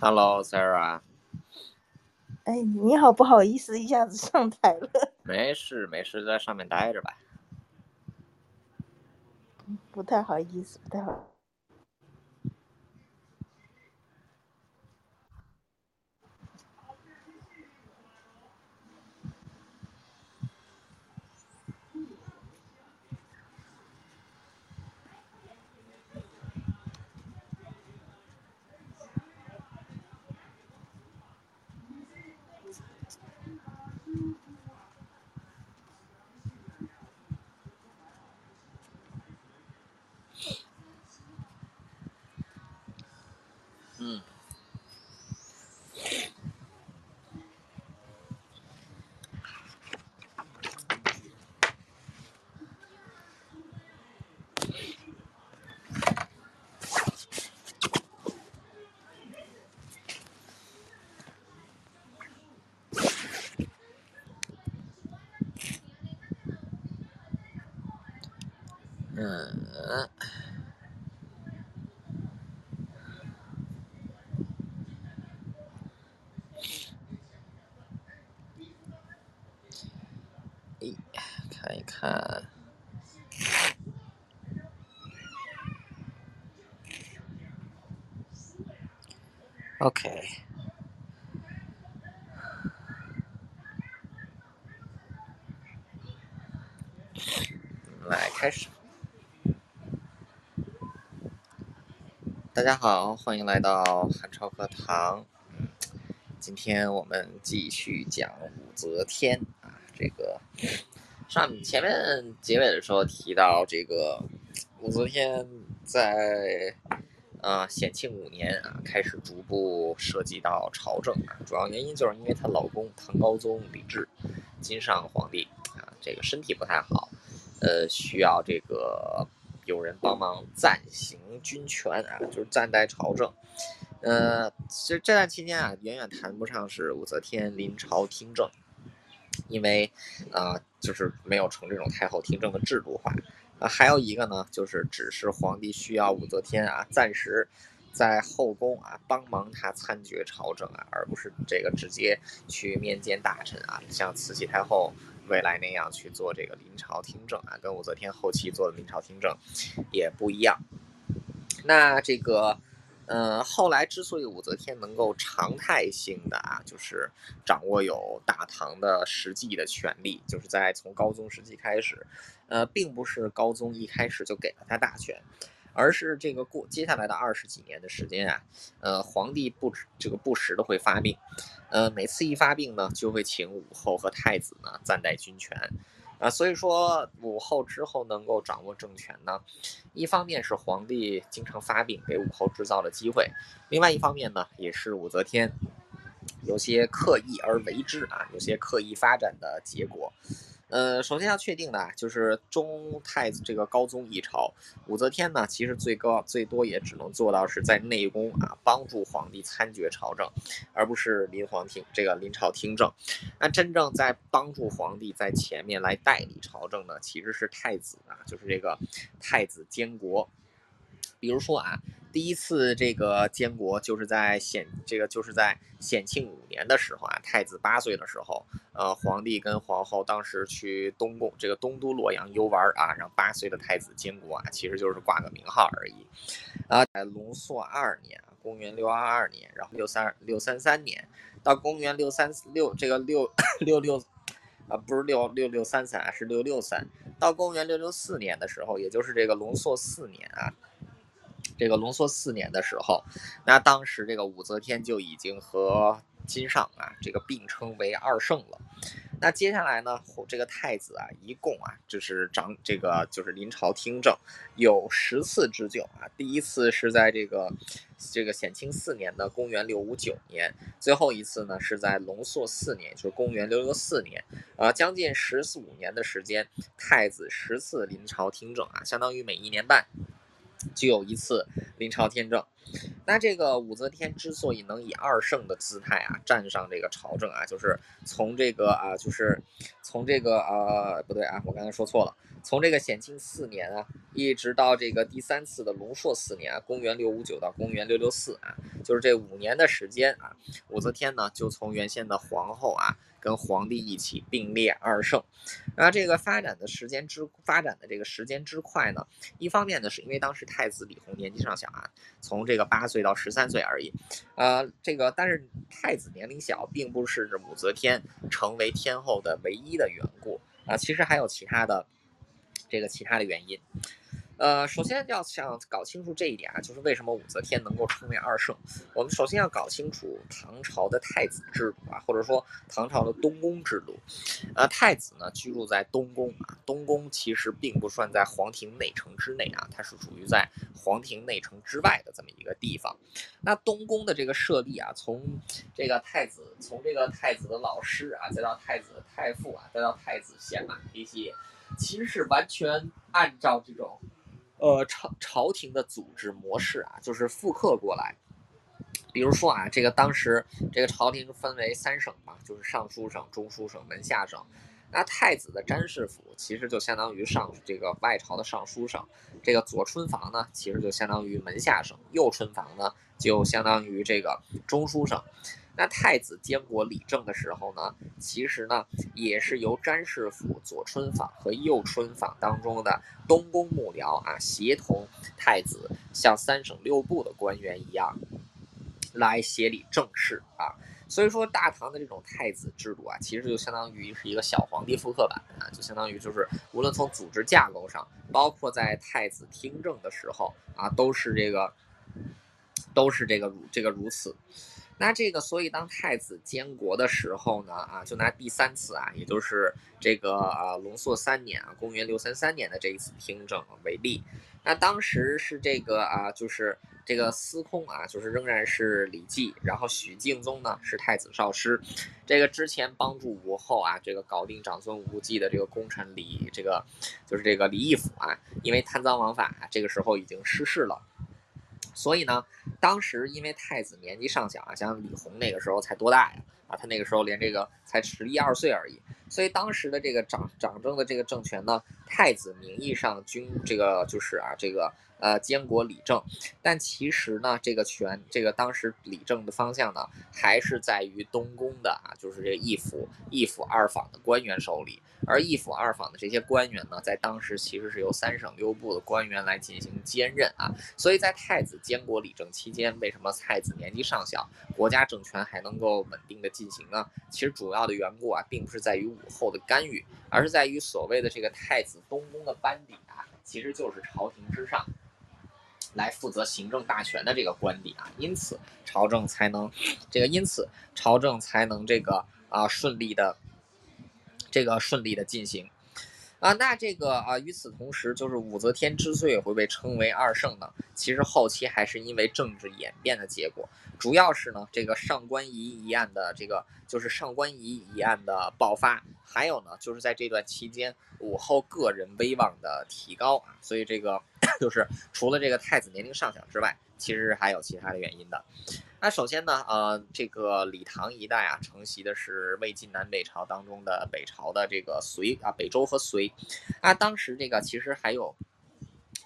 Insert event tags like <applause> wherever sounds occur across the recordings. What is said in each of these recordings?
Hello，Sarah。哎，你好，不好意思，一下子上台了。<laughs> 没事没事，在上面待着吧。不太好意思，不太好。嗯。嗯。哎，看一看。OK，来开始。大家好，欢迎来到汉超课堂。嗯，今天我们继续讲武则天啊。这个上前面结尾的时候提到，这个武则天在啊显庆五年啊开始逐步涉及到朝政啊，主要原因就是因为她老公唐高宗李治，金上皇帝啊这个身体不太好，呃需要这个。有人帮忙暂行军权啊，就是暂代朝政。呃，其实这段期间啊，远远谈不上是武则天临朝听政，因为啊，就是没有成这种太后听政的制度化。啊，还有一个呢，就是只是皇帝需要武则天啊，暂时在后宫啊帮忙他参决朝政啊，而不是这个直接去面见大臣啊，像慈禧太后。未来那样去做这个临朝听政啊，跟武则天后期做的临朝听政也不一样。那这个，呃，后来之所以武则天能够常态性的啊，就是掌握有大唐的实际的权力，就是在从高宗时期开始，呃，并不是高宗一开始就给了他大权。而是这个过接下来的二十几年的时间啊，呃，皇帝不这个不时的会发病，呃，每次一发病呢，就会请武后和太子呢暂代军权，啊，所以说武后之后能够掌握政权呢，一方面是皇帝经常发病给武后制造了机会，另外一方面呢，也是武则天有些刻意而为之啊，有些刻意发展的结果。呃，首先要确定的啊，就是中太子这个高宗一朝，武则天呢，其实最高最多也只能做到是在内宫啊帮助皇帝参决朝政，而不是临皇听这个临朝听政。那真正在帮助皇帝在前面来代理朝政呢，其实是太子啊，就是这个太子监国。比如说啊。第一次这个监国就是在显这个就是在显庆五年的时候啊，太子八岁的时候，呃，皇帝跟皇后当时去东宫这个东都洛阳游玩啊，让八岁的太子监国啊，其实就是挂个名号而已。啊，在隆朔二年，公元六二二年，然后六三六三三年到公元六三六这个六六六啊，不是六六六三三啊，是六六三。到公元六六四年的时候，也就是这个龙朔四年啊，这个龙朔四年的时候，那当时这个武则天就已经和金上啊这个并称为二圣了。那接下来呢，这个太子啊，一共啊就是长这个就是临朝听政有十次之久啊。第一次是在这个这个显庆四年的公元六五九年，最后一次呢是在龙朔四年，就是公元六六四年，呃，将近十四五年的时间，太子十次临朝听政啊，相当于每一年半就有一次临朝听政。那这个武则天之所以能以二圣的姿态啊站上这个朝政啊，就是从这个啊，就是从这个呃不对啊，我刚才说错了，从这个显庆四年啊，一直到这个第三次的龙朔四年啊，公元六五九到公元六六四啊，就是这五年的时间啊，武则天呢就从原先的皇后啊。跟皇帝一起并列二圣，那这个发展的时间之发展的这个时间之快呢，一方面呢是因为当时太子李弘年纪尚小啊，从这个八岁到十三岁而已，呃，这个但是太子年龄小，并不是武则天成为天后的唯一的缘故啊，其实还有其他的这个其他的原因。呃，首先要想搞清楚这一点啊，就是为什么武则天能够称为二圣。我们首先要搞清楚唐朝的太子制度啊，或者说唐朝的东宫制度。呃，太子呢居住在东宫啊，东宫其实并不算在皇庭内城之内啊，它是属于在皇庭内城之外的这么一个地方。那东宫的这个设立啊，从这个太子，从这个太子的老师啊，再到太子的太傅啊，再到太子贤马这些，其实是完全按照这种。呃，朝朝廷的组织模式啊，就是复刻过来。比如说啊，这个当时这个朝廷分为三省嘛，就是尚书省、中书省、门下省。那太子的詹事府其实就相当于上这个外朝的尚书省，这个左春房呢，其实就相当于门下省，右春房呢就相当于这个中书省。那太子监国理政的时候呢，其实呢也是由詹事府、左春坊和右春坊当中的东宫幕僚啊，协同太子，像三省六部的官员一样，来协理政事啊。所以说，大唐的这种太子制度啊，其实就相当于是一个小皇帝复刻版啊，就相当于就是无论从组织架构上，包括在太子听政的时候啊，都是这个，都是这个如这个如此。那这个，所以当太子监国的时候呢，啊，就拿第三次啊，也就是这个啊龙朔三年啊，公元六三三年的这一次听政为例。那当时是这个啊，就是这个司空啊，就是仍然是李绩，然后许敬宗呢是太子少师。这个之前帮助武后啊，这个搞定长孙无忌的这个功臣李，这个就是这个李义府啊，因为贪赃枉法，这个时候已经失势了。所以呢，当时因为太子年纪尚小啊，像李弘那个时候才多大呀？啊，他那个时候连这个才十一二岁而已。所以当时的这个掌掌政的这个政权呢，太子名义上均这个就是啊这个。呃，监国理政，但其实呢，这个权，这个当时理政的方向呢，还是在于东宫的啊，就是这一府、一府二坊的官员手里。而一府二坊的这些官员呢，在当时其实是由三省六部的官员来进行兼任啊。所以在太子监国理政期间，为什么太子年纪尚小，国家政权还能够稳定的进行呢？其实主要的缘故啊，并不是在于武后的干预，而是在于所谓的这个太子东宫的班底啊，其实就是朝廷之上。来负责行政大权的这个官邸啊，因此朝政才能这个，因此朝政才能这个啊顺利的这个顺利的进行啊。那这个啊，与此同时，就是武则天之所以会被称为二圣呢，其实后期还是因为政治演变的结果，主要是呢这个上官仪一案的这个就是上官仪一案的爆发，还有呢就是在这段期间武后个人威望的提高啊，所以这个。<clears throat> 就是除了这个太子年龄尚小之外，其实还有其他的原因的。那首先呢，呃，这个李唐一代啊，承袭的是魏晋南北朝当中的北朝的这个隋啊，北周和隋啊，当时这个其实还有。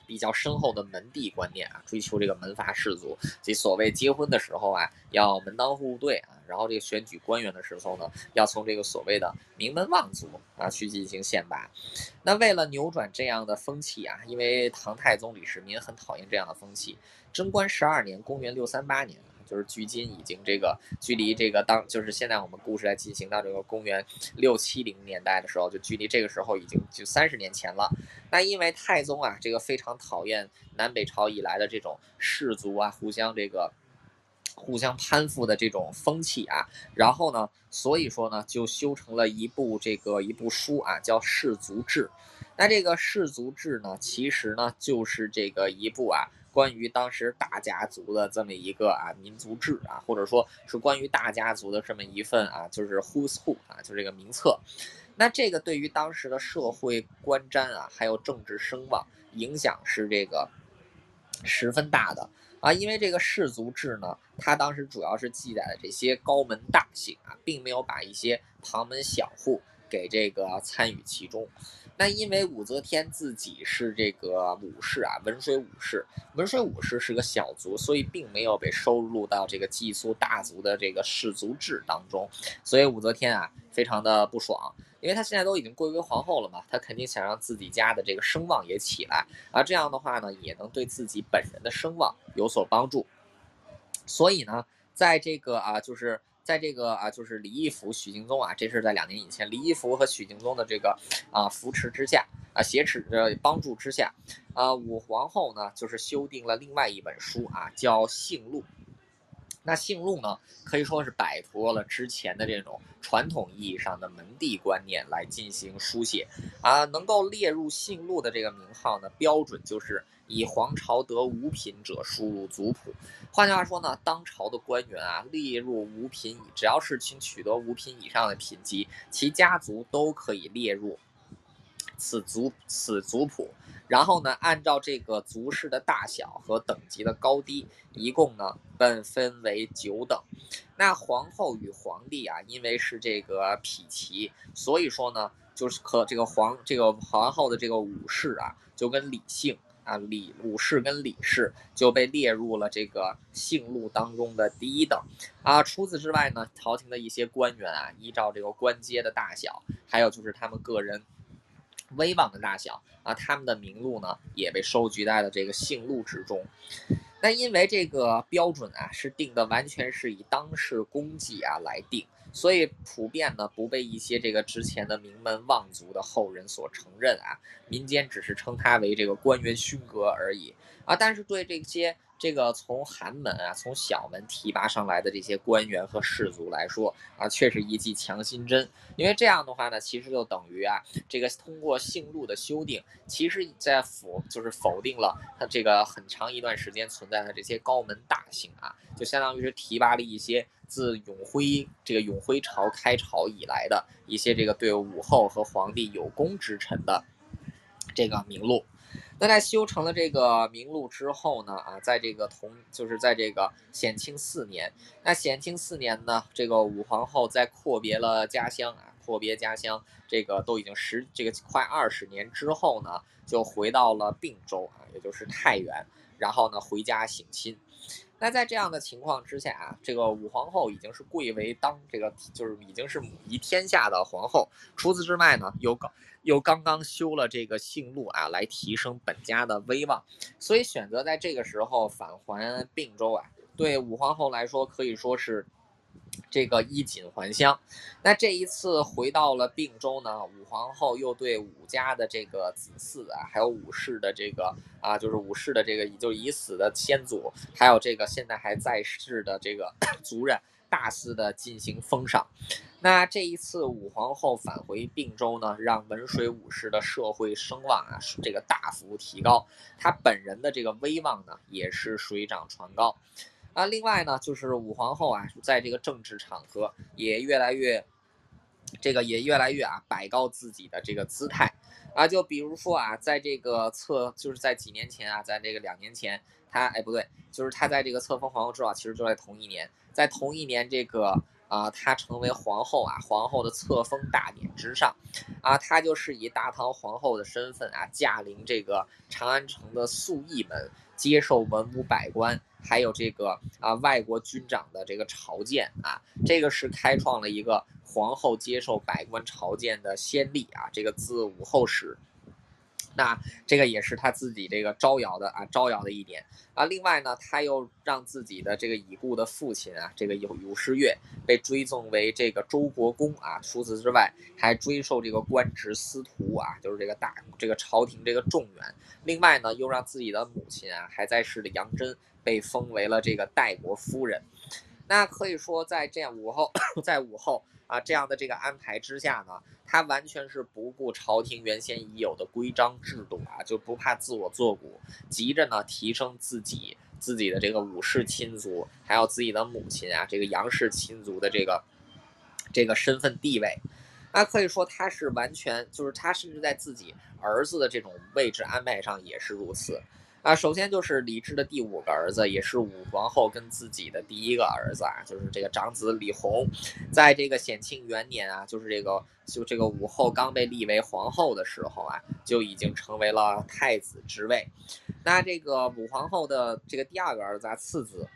比较深厚的门第观念啊，追求这个门阀士族，即所谓结婚的时候啊，要门当户对啊，然后这个选举官员的时候呢，要从这个所谓的名门望族啊去进行选拔。那为了扭转这样的风气啊，因为唐太宗李世民很讨厌这样的风气，贞观十二年（公元六三八年），就是距今已经这个距离这个当就是现在我们故事来进行到这个公元六七零年代的时候，就距离这个时候已经就三十年前了。那因为太宗啊，这个非常讨厌南北朝以来的这种氏族啊互相这个互相攀附的这种风气啊，然后呢，所以说呢，就修成了一部这个一部书啊，叫《氏族志》。那这个《氏族志》呢，其实呢就是这个一部啊。关于当时大家族的这么一个啊民族志啊，或者说是关于大家族的这么一份啊，就是 Who's Who 啊，就这个名册。那这个对于当时的社会观瞻啊，还有政治声望影响是这个十分大的啊。因为这个氏族志呢，它当时主要是记载的这些高门大姓啊，并没有把一些旁门小户给这个参与其中。那因为武则天自己是这个武士啊，文水武士，文水武士是个小族，所以并没有被收录到这个寄宿大族的这个氏族制当中，所以武则天啊非常的不爽，因为她现在都已经贵为皇后了嘛，她肯定想让自己家的这个声望也起来啊，这样的话呢，也能对自己本人的声望有所帮助，所以呢，在这个啊就是。在这个啊，就是李义府、许敬宗啊，这是在两年以前，李义府和许敬宗的这个啊扶持之下啊，挟持呃帮助之下，啊，武皇后呢就是修订了另外一本书啊，叫《性录》。那《姓陆》呢，可以说是摆脱了之前的这种传统意义上的门第观念来进行书写啊，能够列入《姓陆》的这个名号呢，标准就是。以皇朝得五品者输入族谱，换句话说呢，当朝的官员啊列入五品，只要是请取得五品以上的品级，其家族都可以列入此族此族谱。然后呢，按照这个族氏的大小和等级的高低，一共呢分分为九等。那皇后与皇帝啊，因为是这个匹齐，所以说呢，就是和这个皇这个皇后的这个武士啊，就跟李姓。啊，李武士跟李氏就被列入了这个姓录当中的第一等啊。除此之外呢，朝廷的一些官员啊，依照这个官阶的大小，还有就是他们个人威望的大小啊，他们的名录呢也被收集在了这个姓录之中。那因为这个标准啊，是定的完全是以当世功绩啊来定。所以普遍呢不被一些这个之前的名门望族的后人所承认啊，民间只是称他为这个官员勋格而已啊。但是对这些这个从寒门啊、从小门提拔上来的这些官员和士族来说啊，确实一剂强心针。因为这样的话呢，其实就等于啊，这个通过姓录的修订，其实在否就是否定了他这个很长一段时间存在的这些高门大姓啊，就相当于是提拔了一些。自永徽这个永徽朝开朝以来的一些这个对武后和皇帝有功之臣的这个名录，那在修成了这个名录之后呢，啊，在这个同就是在这个显庆四年，那显庆四年呢，这个武皇后在阔别了家乡啊，阔别家乡，这个都已经十这个快二十年之后呢，就回到了并州啊，也就是太原，然后呢回家省亲。那在这样的情况之下啊，这个武皇后已经是贵为当这个就是已经是母仪天下的皇后。除此之外呢，又刚又刚刚修了这个姓陆啊，来提升本家的威望，所以选择在这个时候返还并州啊，对武皇后来说可以说是。这个衣锦还乡，那这一次回到了并州呢，武皇后又对武家的这个子嗣啊，还有武氏的这个啊，就是武氏的这个已就已死的先祖，还有这个现在还在世的这个 <coughs> 族人，大肆的进行封赏。那这一次武皇后返回并州呢，让文水武氏的社会声望啊，这个大幅提高，他本人的这个威望呢，也是水涨船高。啊，另外呢，就是武皇后啊，在这个政治场合也越来越，这个也越来越啊，摆高自己的这个姿态啊。就比如说啊，在这个册，就是在几年前啊，在这个两年前，她哎不对，就是她在这个册封皇后之后，其实就在同一年，在同一年这个啊，她成为皇后啊，皇后的册封大典之上啊，她就是以大唐皇后的身份啊，驾临这个长安城的肃义门，接受文武百官。还有这个啊，外国军长的这个朝见啊，这个是开创了一个皇后接受百官朝见的先例啊。这个自武后史那这个也是他自己这个招摇的啊，招摇的一点啊。另外呢，他又让自己的这个已故的父亲啊，这个有武士岳被追赠为这个周国公啊。除此之外，还追授这个官职司徒啊，就是这个大这个朝廷这个重员。另外呢，又让自己的母亲啊，还在世的杨真被封为了这个代国夫人。那可以说，在这样武后，<coughs> 在武后啊这样的这个安排之下呢。他完全是不顾朝廷原先已有的规章制度啊，就不怕自我作古，急着呢提升自己自己的这个武氏亲族，还有自己的母亲啊，这个杨氏亲族的这个这个身份地位。那可以说他是完全就是他甚至在自己儿子的这种位置安排上也是如此。啊，首先就是李治的第五个儿子，也是武皇后跟自己的第一个儿子啊，就是这个长子李弘，在这个显庆元年啊，就是这个就这个武后刚被立为皇后的时候啊，就已经成为了太子之位。那这个武皇后的这个第二个儿子啊，次子，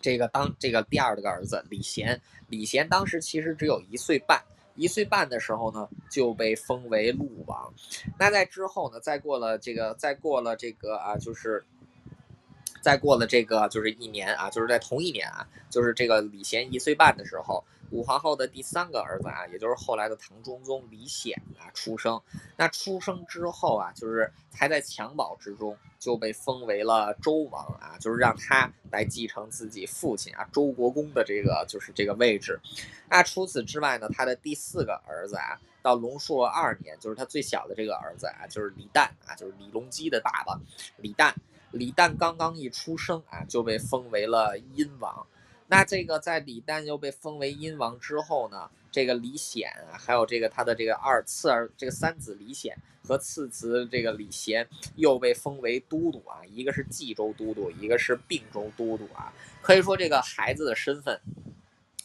这个当这个第二个儿子李贤，李贤当时其实只有一岁半。一岁半的时候呢，就被封为鹿王。那在之后呢，再过了这个，再过了这个啊，就是再过了这个，就是一年啊，就是在同一年啊，就是这个李贤一岁半的时候。武皇后的第三个儿子啊，也就是后来的唐中宗李显啊出生。那出生之后啊，就是还在襁褓之中就被封为了周王啊，就是让他来继承自己父亲啊周国公的这个就是这个位置。那除此之外呢，他的第四个儿子啊，到龙朔二年，就是他最小的这个儿子啊，就是李旦啊，就是李隆基的爸爸李旦。李旦刚刚一出生啊，就被封为了殷王。那这个在李旦又被封为殷王之后呢，这个李显啊，还有这个他的这个二次儿，这个三子李显和次子这个李贤又被封为都督啊，一个是冀州都督，一个是并州都督啊。可以说这个孩子的身份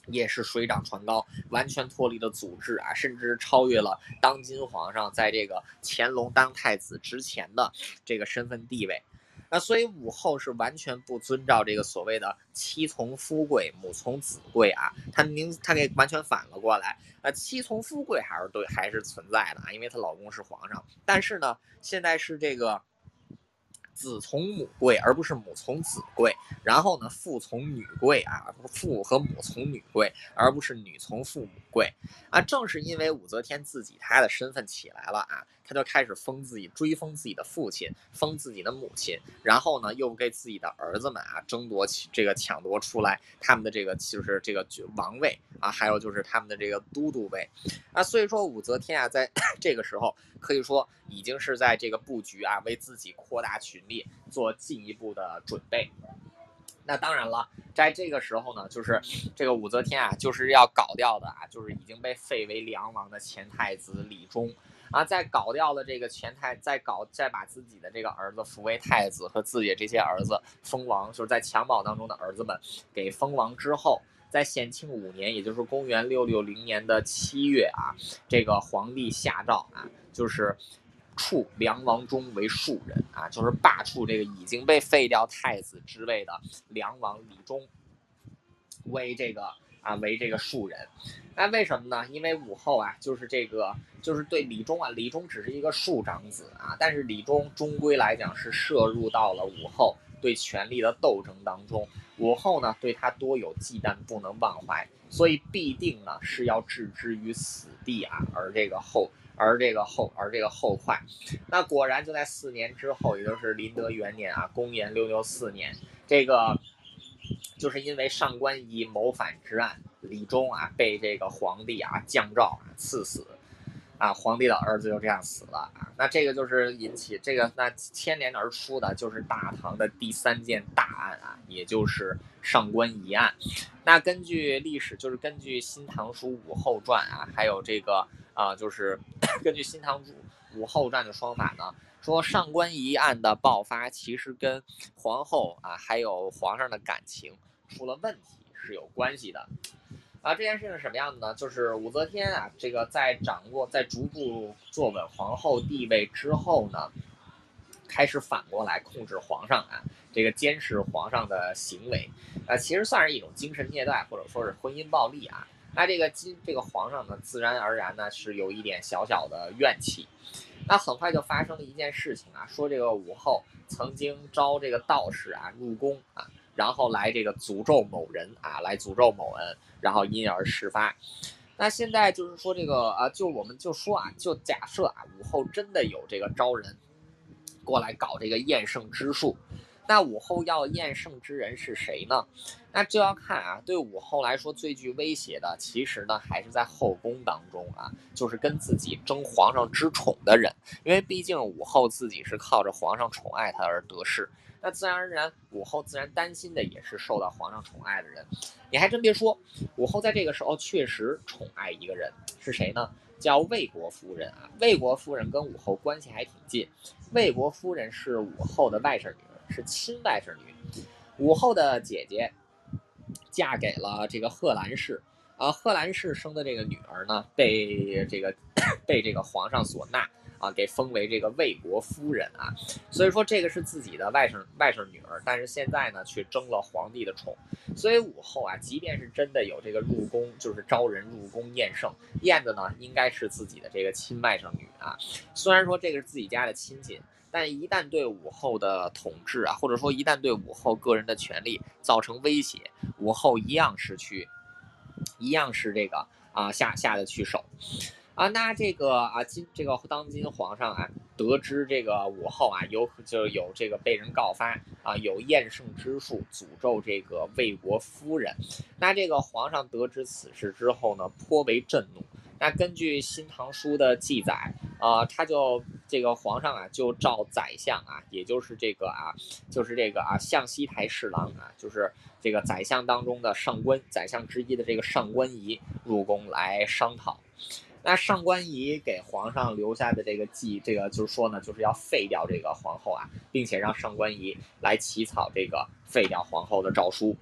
也是水涨船高，完全脱离了祖制啊，甚至超越了当今皇上在这个乾隆当太子之前的这个身份地位。那所以武后是完全不遵照这个所谓的妻从夫贵，母从子贵啊，她明她给完全反了过来。呃，妻从夫贵还是对，还是存在的啊，因为她老公是皇上。但是呢，现在是这个。子从母贵，而不是母从子贵。然后呢，父从女贵啊，父和母从女贵，而不是女从父母贵啊。正是因为武则天自己她的身份起来了啊，他就开始封自己，追封自己的父亲，封自己的母亲，然后呢，又给自己的儿子们啊争夺起这个抢夺出来他们的这个就是这个王位啊，还有就是他们的这个都督位啊。所以说，武则天啊，在 <clears throat> 这个时候可以说已经是在这个布局啊，为自己扩大群。力做进一步的准备。那当然了，在这个时候呢，就是这个武则天啊，就是要搞掉的啊，就是已经被废为梁王的前太子李忠啊，在搞掉了这个前太，再搞再把自己的这个儿子扶为太子和自己这些儿子封王，就是在襁褓当中的儿子们给封王之后，在显庆五年，也就是公元六六零年的七月啊，这个皇帝下诏啊，就是。处梁王忠为庶人啊，就是罢黜这个已经被废掉太子之位的梁王李忠为这个啊为这个庶人。那为什么呢？因为武后啊，就是这个就是对李忠啊，李忠只是一个庶长子啊，但是李忠终归来讲是涉入到了武后对权力的斗争当中，武后呢对他多有忌惮，不能忘怀，所以必定呢是要置之于死地啊，而这个后。而这个后，而这个后快，那果然就在四年之后，也就是麟德元年啊，公元六六四年，这个就是因为上官仪谋反之案，李忠啊被这个皇帝啊降诏啊赐死，啊皇帝的儿子就这样死了啊，那这个就是引起这个那牵连而出的就是大唐的第三件大案啊，也就是上官仪案。那根据历史，就是根据《新唐书·武后传》啊，还有这个。啊，就是 <coughs> 根据《新唐书武后传》的说法呢，说上官仪案的爆发其实跟皇后啊，还有皇上的感情出了问题是有关系的。啊，这件事情是什么样的呢？就是武则天啊，这个在掌握、在逐步坐稳皇后地位之后呢，开始反过来控制皇上啊，这个监视皇上的行为，啊，其实算是一种精神虐待，或者说是婚姻暴力啊。那这个今这个皇上呢，自然而然呢是有一点小小的怨气，那很快就发生了一件事情啊，说这个武后曾经招这个道士啊入宫啊，然后来这个诅咒某人啊，来诅咒某人，然后因而事发。那现在就是说这个啊，就我们就说啊，就假设啊，武后真的有这个招人过来搞这个验圣之术。那武后要验圣之人是谁呢？那就要看啊，对武后来说最具威胁的，其实呢还是在后宫当中啊，就是跟自己争皇上之宠的人，因为毕竟武后自己是靠着皇上宠爱她而得势，那自然而然武后自然担心的也是受到皇上宠爱的人。你还真别说，武后在这个时候确实宠爱一个人，是谁呢？叫魏国夫人啊。魏国夫人跟武后关系还挺近，魏国夫人是武后的外甥女。是亲外甥女，武后的姐姐嫁给了这个贺兰氏，啊，贺兰氏生的这个女儿呢，被这个 <coughs> 被这个皇上所纳，啊，给封为这个魏国夫人啊，所以说这个是自己的外甥外甥女儿，但是现在呢却争了皇帝的宠，所以武后啊，即便是真的有这个入宫，就是招人入宫验圣，验的呢应该是自己的这个亲外甥女啊，虽然说这个是自己家的亲戚。但一旦对武后的统治啊，或者说一旦对武后个人的权利造成威胁，武后一样是去，一样是这个啊下下的去手，啊，那这个啊今这个当今皇上啊得知这个武后啊有就有这个被人告发啊有厌胜之术诅咒这个魏国夫人，那这个皇上得知此事之后呢颇为震怒。那根据《新唐书》的记载，啊，他就这个皇上啊，就召宰相啊，也就是这个啊，就是这个啊，向西台侍郎啊，就是这个宰相当中的上官，宰相之一的这个上官仪入宫来商讨。那上官仪给皇上留下的这个记，这个就是说呢，就是要废掉这个皇后啊，并且让上官仪来起草这个废掉皇后的诏书。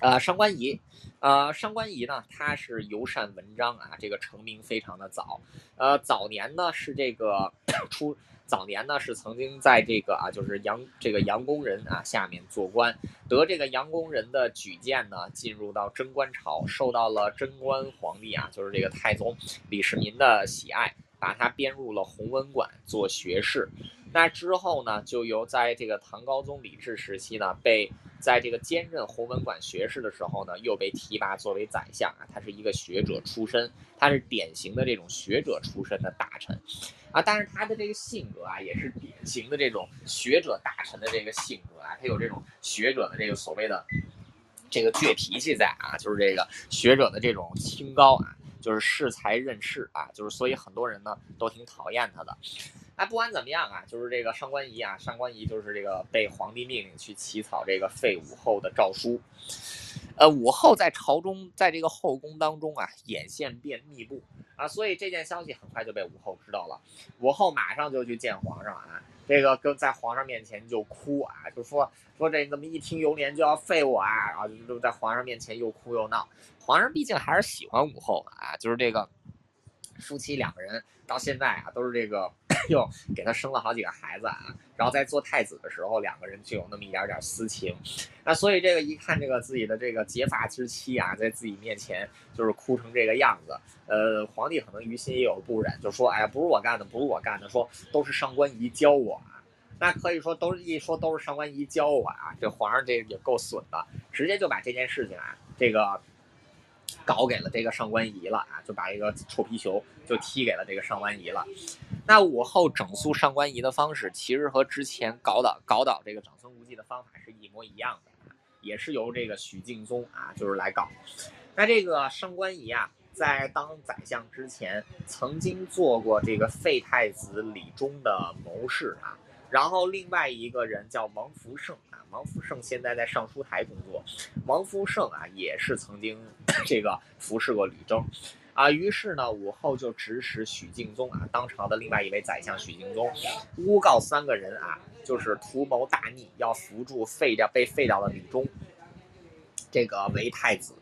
呃，上官仪。呃，上官仪呢，他是尤善文章啊，这个成名非常的早。呃，早年呢是这个出，早年呢是曾经在这个啊，就是杨这个杨公人啊下面做官，得这个杨公人的举荐呢，进入到贞观朝，受到了贞观皇帝啊，就是这个太宗李世民的喜爱，把他编入了弘文馆做学士。那之后呢，就由在这个唐高宗李治时期呢，被在这个兼任弘文馆学士的时候呢，又被提拔作为宰相啊。他是一个学者出身，他是典型的这种学者出身的大臣，啊，但是他的这个性格啊，也是典型的这种学者大臣的这个性格啊，他有这种学者的这个所谓的这个倔脾气在啊，就是这个学者的这种清高啊，就是恃才任势啊，就是所以很多人呢都挺讨厌他的。哎不管怎么样啊，就是这个上官仪啊，上官仪就是这个被皇帝命令去起草这个废武后的诏书。呃，武后在朝中，在这个后宫当中啊，眼线变密布啊，所以这件消息很快就被武后知道了。武后马上就去见皇上啊，这个跟在皇上面前就哭啊，就说说这怎么一听流年就要废我啊，然后就在皇上面前又哭又闹。皇上毕竟还是喜欢武后啊，就是这个夫妻两个人到现在啊，都是这个。<clears throat> 又给他生了好几个孩子啊，然后在做太子的时候，两个人就有那么一点点私情，那所以这个一看这个自己的这个结发之妻啊，在自己面前就是哭成这个样子，呃，皇帝可能于心也有不忍，就说，哎呀，不是我干的，不是我干的，说都是上官仪教我啊，那可以说都是一说都是上官仪教我啊，这皇上这也够损的，直接就把这件事情啊，这个。搞给了这个上官仪了啊，就把这个臭皮球就踢给了这个上官仪了。那武后整肃上官仪的方式，其实和之前搞倒搞倒这个长孙无忌的方法是一模一样的，也是由这个许敬宗啊，就是来搞。那这个上官仪啊，在当宰相之前，曾经做过这个废太子李忠的谋士啊。然后另外一个人叫王福胜，王福胜现在在尚书台工作。王福胜啊，也是曾经 <coughs> 这个服侍过吕征，啊，于是呢，武后就指使许敬宗啊，当朝的另外一位宰相许敬宗，诬告三个人啊，就是图谋大逆，要扶助废掉被废掉的吕中，这个为太子。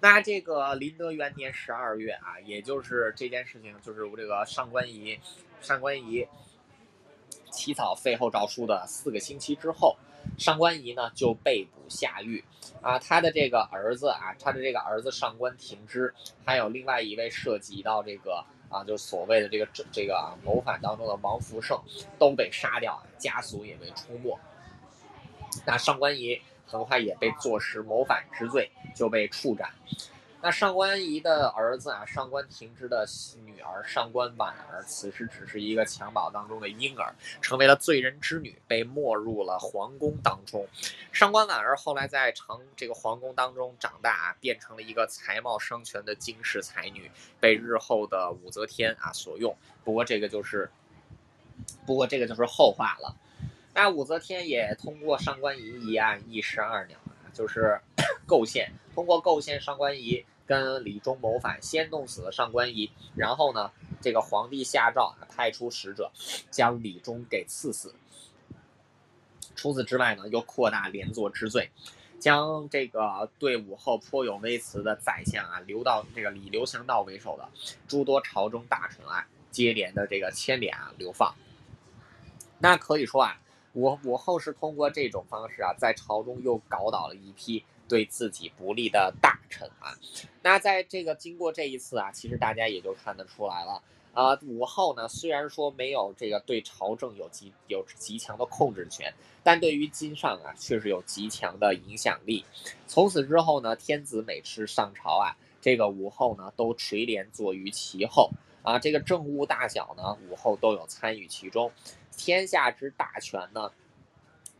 那这个麟德元年十二月啊，也就是这件事情，就是我这个上官仪，上官仪。起草废后诏书的四个星期之后，上官仪呢就被捕下狱，啊，他的这个儿子啊，他的这个儿子上官庭之，还有另外一位涉及到这个啊，就是所谓的这个这这个啊谋反当中的王福胜都被杀掉，家族也被出没。那上官仪很快也被坐实谋反之罪，就被处斩。那上官仪的儿子啊，上官庭之的女儿上官婉儿，此时只是一个襁褓当中的婴儿，成为了罪人之女，被没入了皇宫当中。上官婉儿后来在长这个皇宫当中长大，变成了一个才貌双全的惊世才女，被日后的武则天啊所用。不过这个就是，不过这个就是后话了。那武则天也通过上官仪一案一石二鸟啊，就是 <coughs> 构陷，通过构陷上官仪跟李忠谋反，先弄死了上官仪，然后呢，这个皇帝下诏，派出使者将李忠给赐死。除此之外呢，又扩大连坐之罪，将这个对武后颇有微词的宰相啊，刘道这个以刘强道为首的诸多朝中大臣啊，接连的这个牵连啊流放。那可以说啊。武武后是通过这种方式啊，在朝中又搞倒了一批对自己不利的大臣啊。那在这个经过这一次啊，其实大家也就看得出来了啊。武后呢，虽然说没有这个对朝政有极有极强的控制权，但对于金上啊，确实有极强的影响力。从此之后呢，天子每次上朝啊，这个武后呢都垂帘坐于其后啊。这个政务大小呢，武后都有参与其中。天下之大权呢，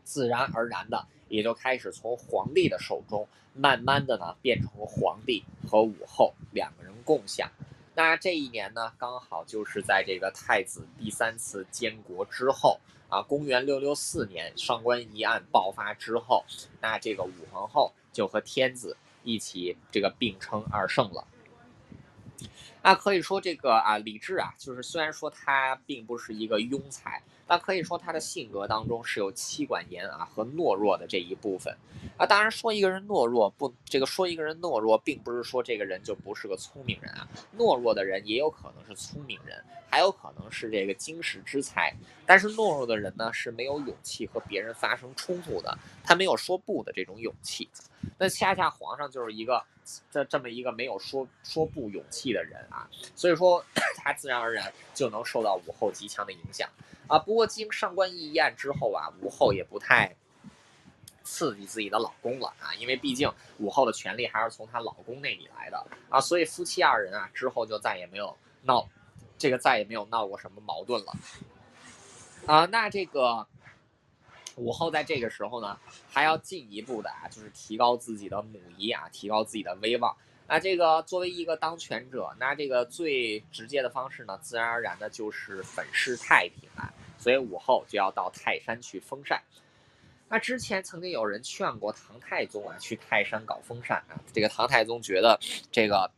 自然而然的也就开始从皇帝的手中，慢慢的呢变成皇帝和武后两个人共享。那这一年呢，刚好就是在这个太子第三次监国之后啊，公元六六四年，上官仪案爆发之后，那这个武皇后就和天子一起这个并称二圣了。那可以说这个啊，李治啊，就是虽然说他并不是一个庸才。那可以说他的性格当中是有妻管严啊和懦弱的这一部分，啊，当然说一个人懦弱不，这个说一个人懦弱，并不是说这个人就不是个聪明人啊，懦弱的人也有可能是聪明人，还有可能是这个经世之才，但是懦弱的人呢是没有勇气和别人发生冲突的，他没有说不的这种勇气，那恰恰皇上就是一个这这么一个没有说说不勇气的人啊，所以说他自然而然就能受到武后极强的影响。啊，不过经上官仪一案之后啊，武后也不太刺激自己的老公了啊，因为毕竟武后的权力还是从她老公那里来的啊，所以夫妻二人啊之后就再也没有闹，这个再也没有闹过什么矛盾了啊。那这个武后在这个时候呢，还要进一步的啊，就是提高自己的母仪啊，提高自己的威望。那这个作为一个当权者，那这个最直接的方式呢，自然而然的就是粉饰太平啊。所以武后就要到泰山去封禅。那之前曾经有人劝过唐太宗啊，去泰山搞封禅啊。这个唐太宗觉得这个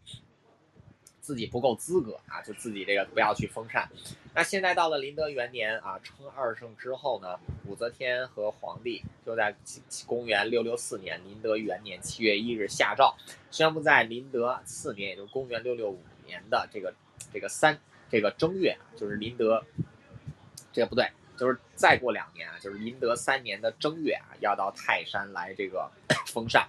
自己不够资格啊，就自己这个不要去封禅。那现在到了麟德元年啊，称二圣之后呢，武则天和皇帝就在公元六六四年麟德元年七月一日下诏，宣布在麟德四年，也就是公元六六五年的这个这个三这个正月，就是麟德。这不对，就是再过两年啊，就是麟德三年的正月啊，要到泰山来这个 <coughs> 封禅。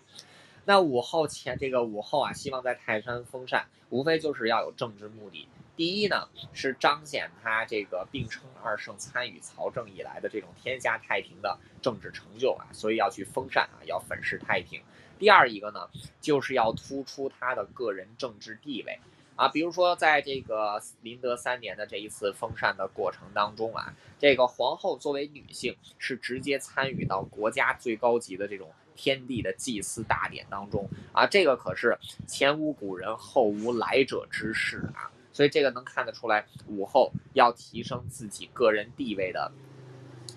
那武后前这个武后啊，希望在泰山封禅，无非就是要有政治目的。第一呢，是彰显他这个并称二圣参与朝政以来的这种天下太平的政治成就啊，所以要去封禅啊，要粉饰太平。第二一个呢，就是要突出他的个人政治地位。啊，比如说，在这个麟德三年的这一次封禅的过程当中啊，这个皇后作为女性，是直接参与到国家最高级的这种天地的祭祀大典当中啊，这个可是前无古人后无来者之事啊，所以这个能看得出来，武后要提升自己个人地位的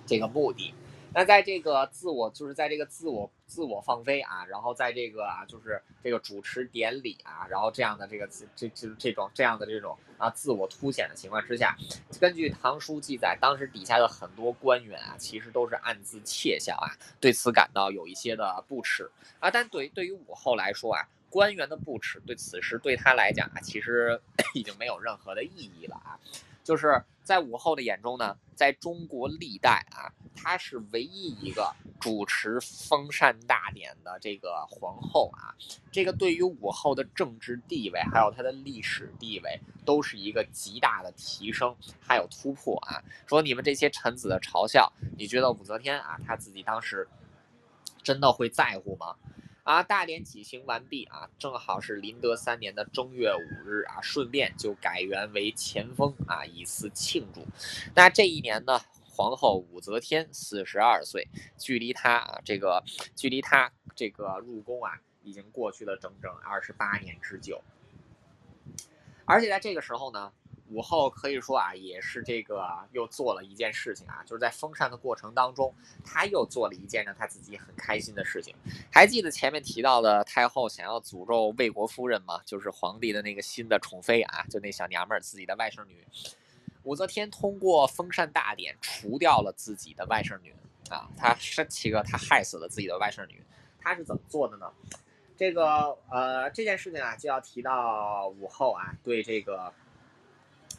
这个目的。那在这个自我，就是在这个自我自我放飞啊，然后在这个啊，就是这个主持典礼啊，然后这样的这个这这这种这样的这种啊自我凸显的情况之下，根据唐书记载，当时底下的很多官员啊，其实都是暗自窃笑啊，对此感到有一些的不耻啊。但对于对于武后来说啊，官员的不耻，对此时对他来讲啊，其实 <coughs> 已经没有任何的意义了啊。就是在武后的眼中呢，在中国历代啊，她是唯一一个主持封禅大典的这个皇后啊。这个对于武后的政治地位，还有她的历史地位，都是一个极大的提升，还有突破啊。说你们这些臣子的嘲笑，你觉得武则天啊，她自己当时真的会在乎吗？啊，大典举行完毕啊，正好是麟德三年的正月五日啊，顺便就改元为乾封啊，以此庆祝。那这一年呢，皇后武则天四十二岁，距离她啊这个距离她这个入宫啊，已经过去了整整二十八年之久。而且在这个时候呢。武后可以说啊，也是这个又做了一件事情啊，就是在封禅的过程当中，她又做了一件让她自己很开心的事情。还记得前面提到的太后想要诅咒魏国夫人吗？就是皇帝的那个新的宠妃啊，就那小娘们儿自己的外甥女。武则天通过封禅大典除掉了自己的外甥女啊，她是七个，她害死了自己的外甥女。她是怎么做的呢？这个呃，这件事情啊，就要提到武后啊，对这个。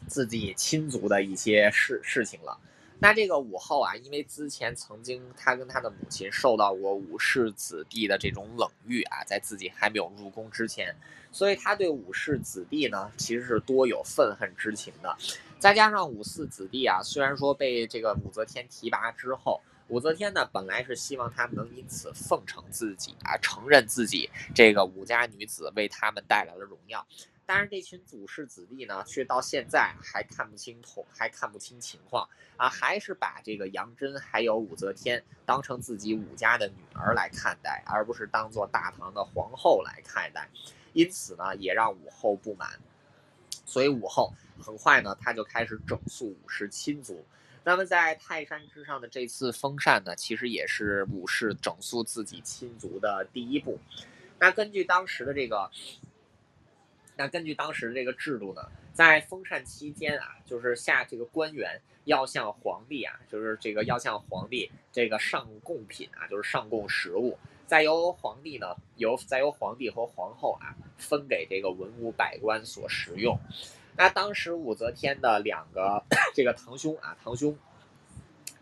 自己亲族的一些事事情了。那这个武后啊，因为之前曾经她跟她的母亲受到过武氏子弟的这种冷遇啊，在自己还没有入宫之前，所以她对武氏子弟呢，其实是多有愤恨之情的。再加上武氏子弟啊，虽然说被这个武则天提拔之后，武则天呢本来是希望他们能因此奉承自己啊，承认自己这个武家女子为他们带来了荣耀。但是这群祖氏子弟呢，却到现在还看不清统，还看不清情况啊，还是把这个杨真还有武则天当成自己武家的女儿来看待，而不是当做大唐的皇后来看待。因此呢，也让武后不满。所以武后很快呢，她就开始整肃武氏亲族。那么在泰山之上的这次封禅呢，其实也是武氏整肃自己亲族的第一步。那根据当时的这个。那根据当时这个制度呢，在封禅期间啊，就是下这个官员要向皇帝啊，就是这个要向皇帝这个上贡品啊，就是上贡食物，再由皇帝呢，由再由皇帝和皇后啊分给这个文武百官所食用。那当时武则天的两个 <coughs> 这个堂兄啊，堂兄，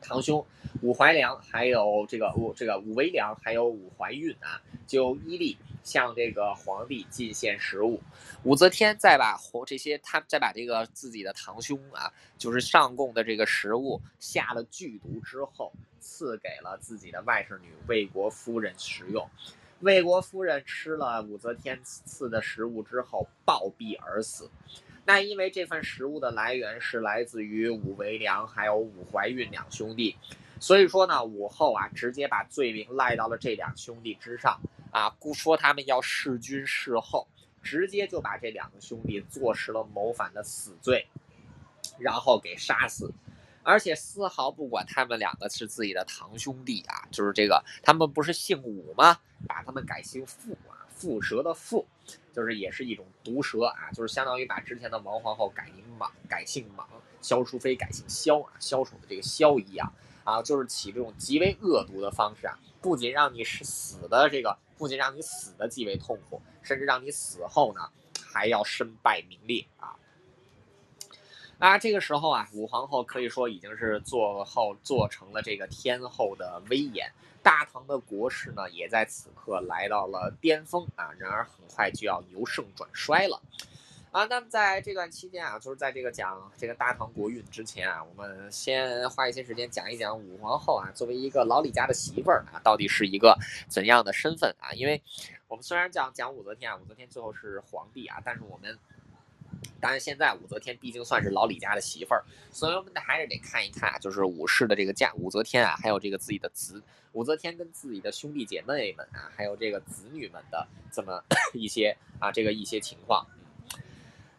堂兄武怀良，还有这个武这个武威良，还有武怀运啊，就依例。向这个皇帝进献食物，武则天再把这些他再把这个自己的堂兄啊，就是上贡的这个食物下了剧毒之后，赐给了自己的外甥女魏国夫人食用。魏国夫人吃了武则天赐的食物之后暴毙而死。那因为这份食物的来源是来自于武维良还有武怀运两兄弟，所以说呢，武后啊直接把罪名赖到了这两兄弟之上。啊，故说他们要弑君弑后，直接就把这两个兄弟坐实了谋反的死罪，然后给杀死，而且丝毫不管他们两个是自己的堂兄弟啊，就是这个他们不是姓武吗？把他们改姓傅啊，蝮蛇的蝮，就是也是一种毒蛇啊，就是相当于把之前的王皇后改名莽，改姓莽，萧淑妃改姓萧啊，萧楚的这个萧一样啊，就是起这种极为恶毒的方式啊，不仅让你是死的这个。不仅让你死的极为痛苦，甚至让你死后呢还要身败名裂啊！啊，这个时候啊，武皇后可以说已经是做后做成了这个天后的威严，大唐的国势呢也在此刻来到了巅峰啊！然而很快就要由盛转衰了。啊，那么在这段期间啊，就是在这个讲这个大唐国运之前啊，我们先花一些时间讲一讲武皇后啊，作为一个老李家的媳妇儿啊，到底是一个怎样的身份啊？因为我们虽然讲讲武则天啊，武则天最后是皇帝啊，但是我们当然现在武则天毕竟算是老李家的媳妇儿，所以我们还是得看一看，就是武氏的这个嫁武则天啊，还有这个自己的子武则天跟自己的兄弟姐妹们啊，还有这个子女们的这么 <coughs> 一些啊，这个一些情况。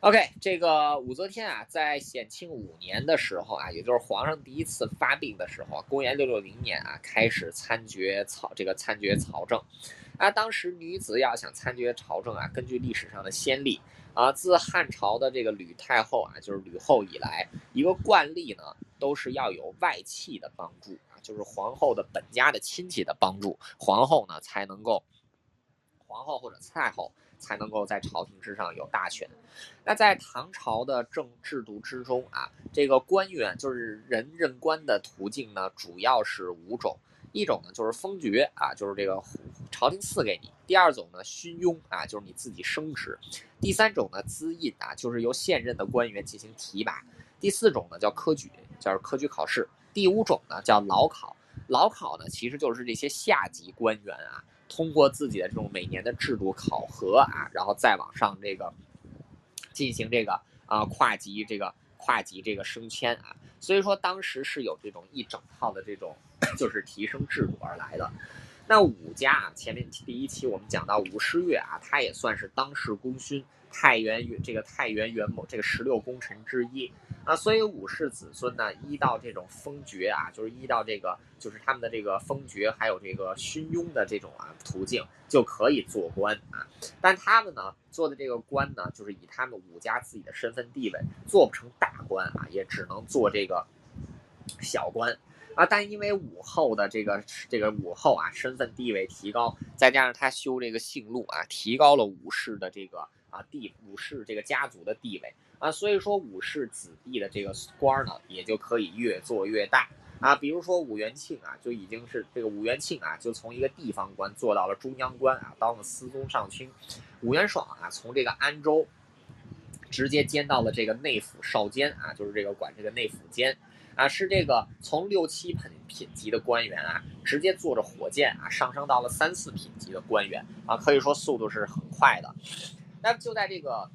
OK，这个武则天啊，在显庆五年的时候啊，也就是皇上第一次发病的时候，公元六六零年啊，开始参决朝这个参决朝政。啊，当时女子要想参决朝政啊，根据历史上的先例啊，自汉朝的这个吕太后啊，就是吕后以来，一个惯例呢，都是要有外戚的帮助啊，就是皇后的本家的亲戚的帮助，皇后呢才能够，皇后或者太后。才能够在朝廷之上有大权。那在唐朝的政制度之中啊，这个官员就是人任官的途径呢，主要是五种。一种呢就是封爵啊，就是这个朝廷赐给你；第二种呢勋庸啊，就是你自己升职；第三种呢资印啊，就是由现任的官员进行提拔；第四种呢叫科举，叫科举考试；第五种呢叫老考。老考呢其实就是这些下级官员啊，通过自己的这种每年的制度考核啊，然后再往上这个进行这个啊跨级这个跨级这个升迁啊。所以说当时是有这种一整套的这种。就是提升制度而来的。那武家啊，前面第一期我们讲到武师岳啊，他也算是当世功勋太原元这个太原元谋这个十六功臣之一啊。所以武氏子孙呢，依到这种封爵啊，就是依到这个就是他们的这个封爵，还有这个勋庸的这种啊途径，就可以做官啊。但他们呢做的这个官呢，就是以他们武家自己的身份地位，做不成大官啊，也只能做这个小官。啊，但因为武后的这个这个武后啊，身份地位提高，再加上他修这个姓路啊，提高了武氏的这个啊地武氏这个家族的地位啊，所以说武氏子弟的这个官呢，也就可以越做越大啊。比如说武元庆啊，就已经是这个武元庆啊，就从一个地方官做到了中央官啊，当了司宗上卿。武元爽啊，从这个安州直接兼到了这个内府少监啊，就是这个管这个内府监。啊，是这个从六七品品级的官员啊，直接坐着火箭啊，上升到了三四品级的官员啊，可以说速度是很快的。那就在这个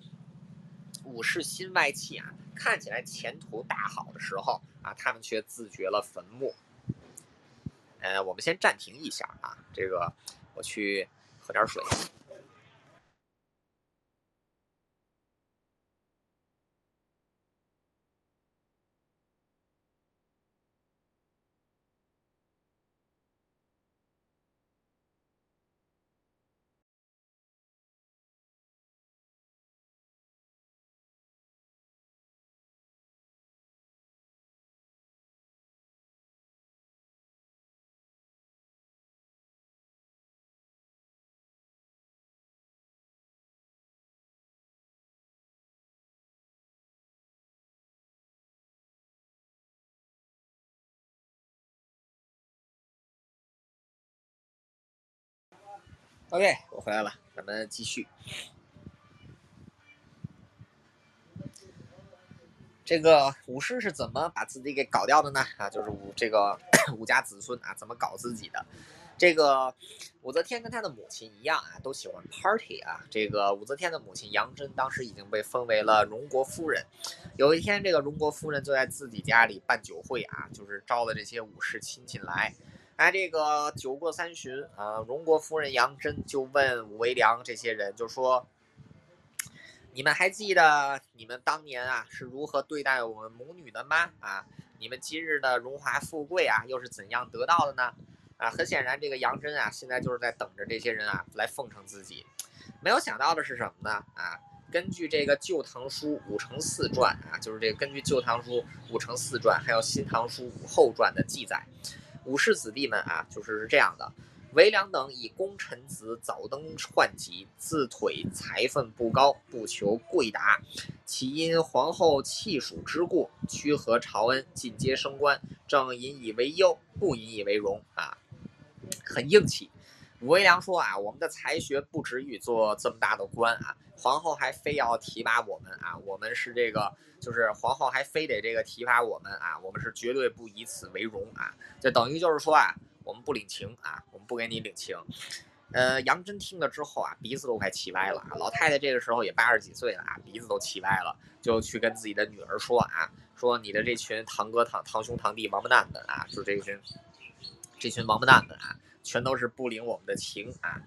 武士心外戚啊，看起来前途大好的时候啊，他们却自掘了坟墓。呃，我们先暂停一下啊，这个我去喝点水。OK，我回来了，咱们继续。这个武士是怎么把自己给搞掉的呢？啊，就是武这个 <coughs> 武家子孙啊，怎么搞自己的？这个武则天跟他的母亲一样啊，都喜欢 party 啊。这个武则天的母亲杨珍当时已经被封为了荣国夫人。有一天，这个荣国夫人就在自己家里办酒会啊，就是招了这些武士亲戚来。哎，这个酒过三巡啊，荣国夫人杨真就问武维良这些人，就说：“你们还记得你们当年啊是如何对待我们母女的吗？啊，你们今日的荣华富贵啊，又是怎样得到的呢？啊，很显然，这个杨真啊，现在就是在等着这些人啊来奉承自己。没有想到的是什么呢？啊，根据这个《旧唐书武承嗣传》啊，就是这个根据《旧唐书武承嗣传》还有《新唐书武后传》的记载。”武士子弟们啊，就是是这样的。韦良等以功臣子早登宦籍，自腿才分不高，不求贵达，其因皇后弃属之故，屈和朝恩，进阶升官，正引以为忧，不引以为荣啊，很硬气。武威良说啊，我们的才学不值于做这么大的官啊，皇后还非要提拔我们啊，我们是这个，就是皇后还非得这个提拔我们啊，我们是绝对不以此为荣啊，就等于就是说啊，我们不领情啊，我们不给你领情。呃，杨真听了之后啊，鼻子都快气歪了啊，老太太这个时候也八十几岁了啊，鼻子都气歪了，就去跟自己的女儿说啊，说你的这群堂哥堂堂兄堂弟王八蛋们啊，就这群这群王八蛋们啊。全都是不领我们的情啊！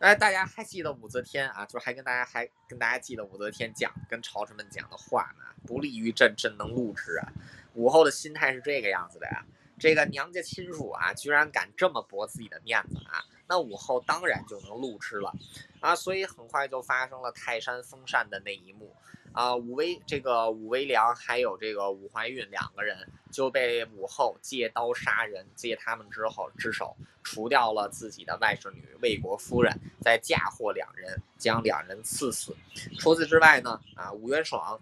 哎，大家还记得武则天啊？就还跟大家还跟大家记得武则天讲跟朝臣们讲的话呢？不利于朕，朕能录之啊！武后的心态是这个样子的呀。这个娘家亲属啊，居然敢这么驳自己的面子啊！那武后当然就能录之了啊！所以很快就发生了泰山封禅的那一幕啊，武威这个武威良还有这个武怀孕两个人就被武后借刀杀人，借他们之后之手除掉了自己的外甥女魏国夫人，再嫁祸两人，将两人赐死。除此之外呢，啊，武元爽。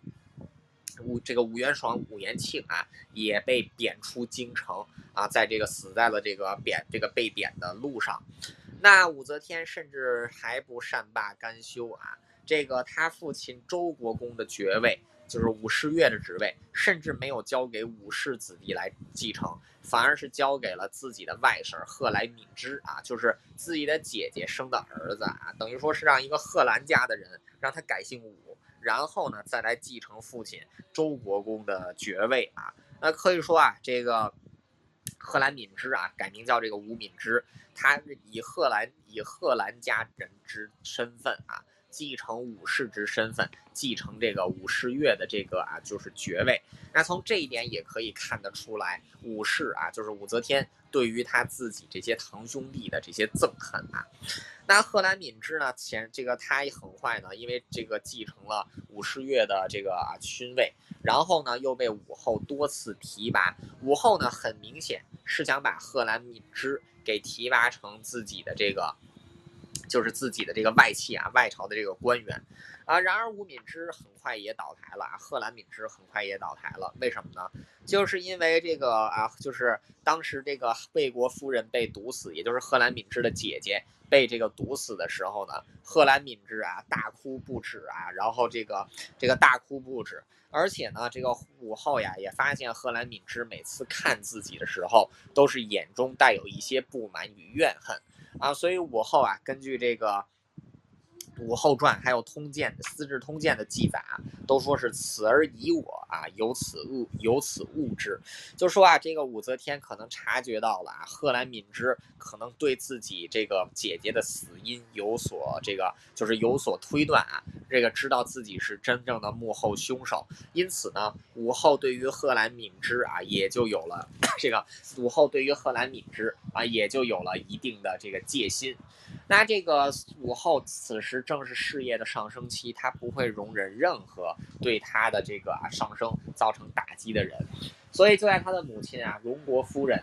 武这个武元爽武延庆啊，也被贬出京城啊，在这个死在了这个贬这个被贬的路上。那武则天甚至还不善罢甘休啊，这个他父亲周国公的爵位，就是武士乐的职位，甚至没有交给武氏子弟来继承，反而是交给了自己的外甥贺来敏之啊，就是自己的姐姐生的儿子啊，等于说是让一个贺兰家的人让他改姓武。然后呢，再来继承父亲周国公的爵位啊。那可以说啊，这个贺兰敏之啊，改名叫这个吴敏之，他以贺兰以贺兰家人之身份啊，继承武士之身份，继承这个武士乐的这个啊，就是爵位。那从这一点也可以看得出来，武士啊，就是武则天对于他自己这些堂兄弟的这些憎恨啊。那贺兰敏之呢？前这个他很坏呢，因为这个继承了武士乐的这个啊勋位，然后呢又被武后多次提拔。武后呢很明显是想把贺兰敏之给提拔成自己的这个，就是自己的这个外戚啊，外朝的这个官员啊。然而吴敏之很快也倒台了啊，贺兰敏之很快也倒台了。为什么呢？就是因为这个啊，就是当时这个魏国夫人被毒死，也就是贺兰敏之的姐姐。被这个毒死的时候呢，贺兰敏之啊大哭不止啊，然后这个这个大哭不止，而且呢，这个武后呀也发现贺兰敏之每次看自己的时候，都是眼中带有一些不满与怨恨啊，所以武后啊根据这个。武后传还有通鉴《资治通鉴》的记载啊，都说是此而已我啊，有此物有此物之，就说啊，这个武则天可能察觉到了啊，贺兰敏之可能对自己这个姐姐的死因有所这个就是有所推断啊，这个知道自己是真正的幕后凶手，因此呢，武后对于贺兰敏之啊，也就有了 <coughs> 这个武后对于贺兰敏之啊，也就有了一定的这个戒心。那这个武后此时正是事业的上升期，他不会容忍任何对他的这个啊上升造成打击的人，所以就在他的母亲啊荣国夫人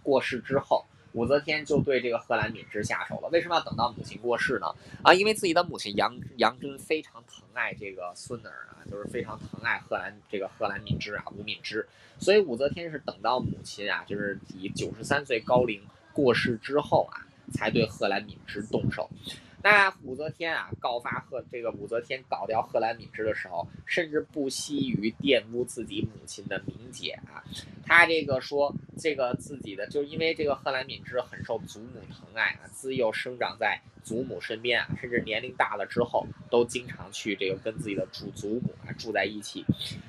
过世之后，武则天就对这个贺兰敏之下手了。为什么要等到母亲过世呢？啊，因为自己的母亲杨杨真非常疼爱这个孙儿啊，就是非常疼爱贺兰这个贺兰敏之啊吴敏之，所以武则天是等到母亲啊就是以九十三岁高龄过世之后啊。才对贺兰敏之动手。那武则天啊，告发贺这个武则天搞掉贺兰敏之的时候，甚至不惜于玷污自己母亲的名节啊。他这个说，这个自己的，就是因为这个贺兰敏之很受祖母疼爱啊，自幼生长在。祖母身边啊，甚至年龄大了之后，都经常去这个跟自己的祖祖母啊住在一起。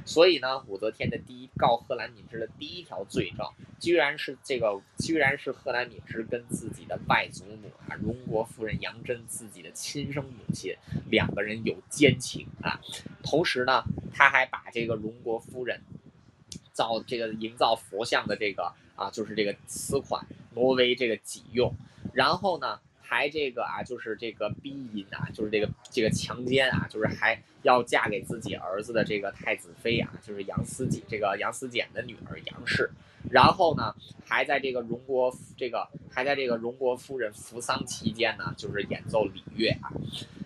所以呢，武则天的第一告贺兰敏之的第一条罪状，居然是这个，居然是贺兰敏之跟自己的外祖母啊，荣国夫人杨真自己的亲生母亲两个人有奸情啊。同时呢，他还把这个荣国夫人造这个营造佛像的这个啊，就是这个私款挪为这个己用，然后呢。还这个啊，就是这个逼淫啊，就是这个这个强奸啊，就是还要嫁给自己儿子的这个太子妃啊，就是杨思锦这个杨思简的女儿杨氏。然后呢，还在这个荣国这个还在这个荣国夫人服丧期间呢，就是演奏礼乐啊。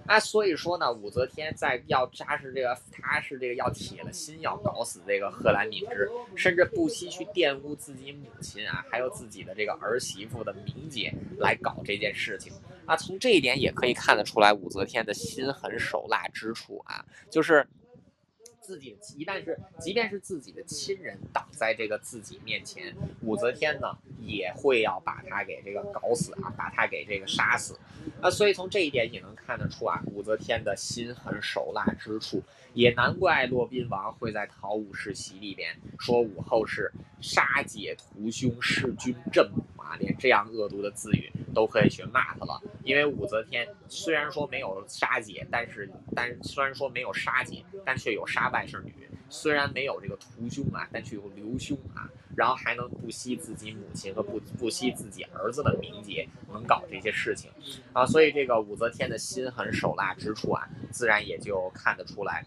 那所以说呢，武则天在要扎实这个，她是这个要铁了心要搞死这个贺兰敏之，甚至不惜去玷污自己母亲啊，还有自己的这个儿媳妇的名节来搞这件事情啊。从这一点也可以看得出来，武则天的心狠手辣之处啊，就是。自己一旦是，即便是自己的亲人挡在这个自己面前，武则天呢也会要把他给这个搞死啊，把他给这个杀死。啊所以从这一点也能看得出啊，武则天的心狠手辣之处，也难怪骆宾王会在《讨武世袭》里边说武后是杀姐屠兄，弑君震母啊，连这样恶毒的字语都可以去骂他了。因为武则天虽然说没有杀姐，但是但虽然说没有杀姐，但却有杀外甥女；虽然没有这个屠兄啊，但却有留兄啊。然后还能不惜自己母亲和不不惜自己儿子的名节，能搞这些事情啊。所以这个武则天的心狠手辣之处啊，自然也就看得出来。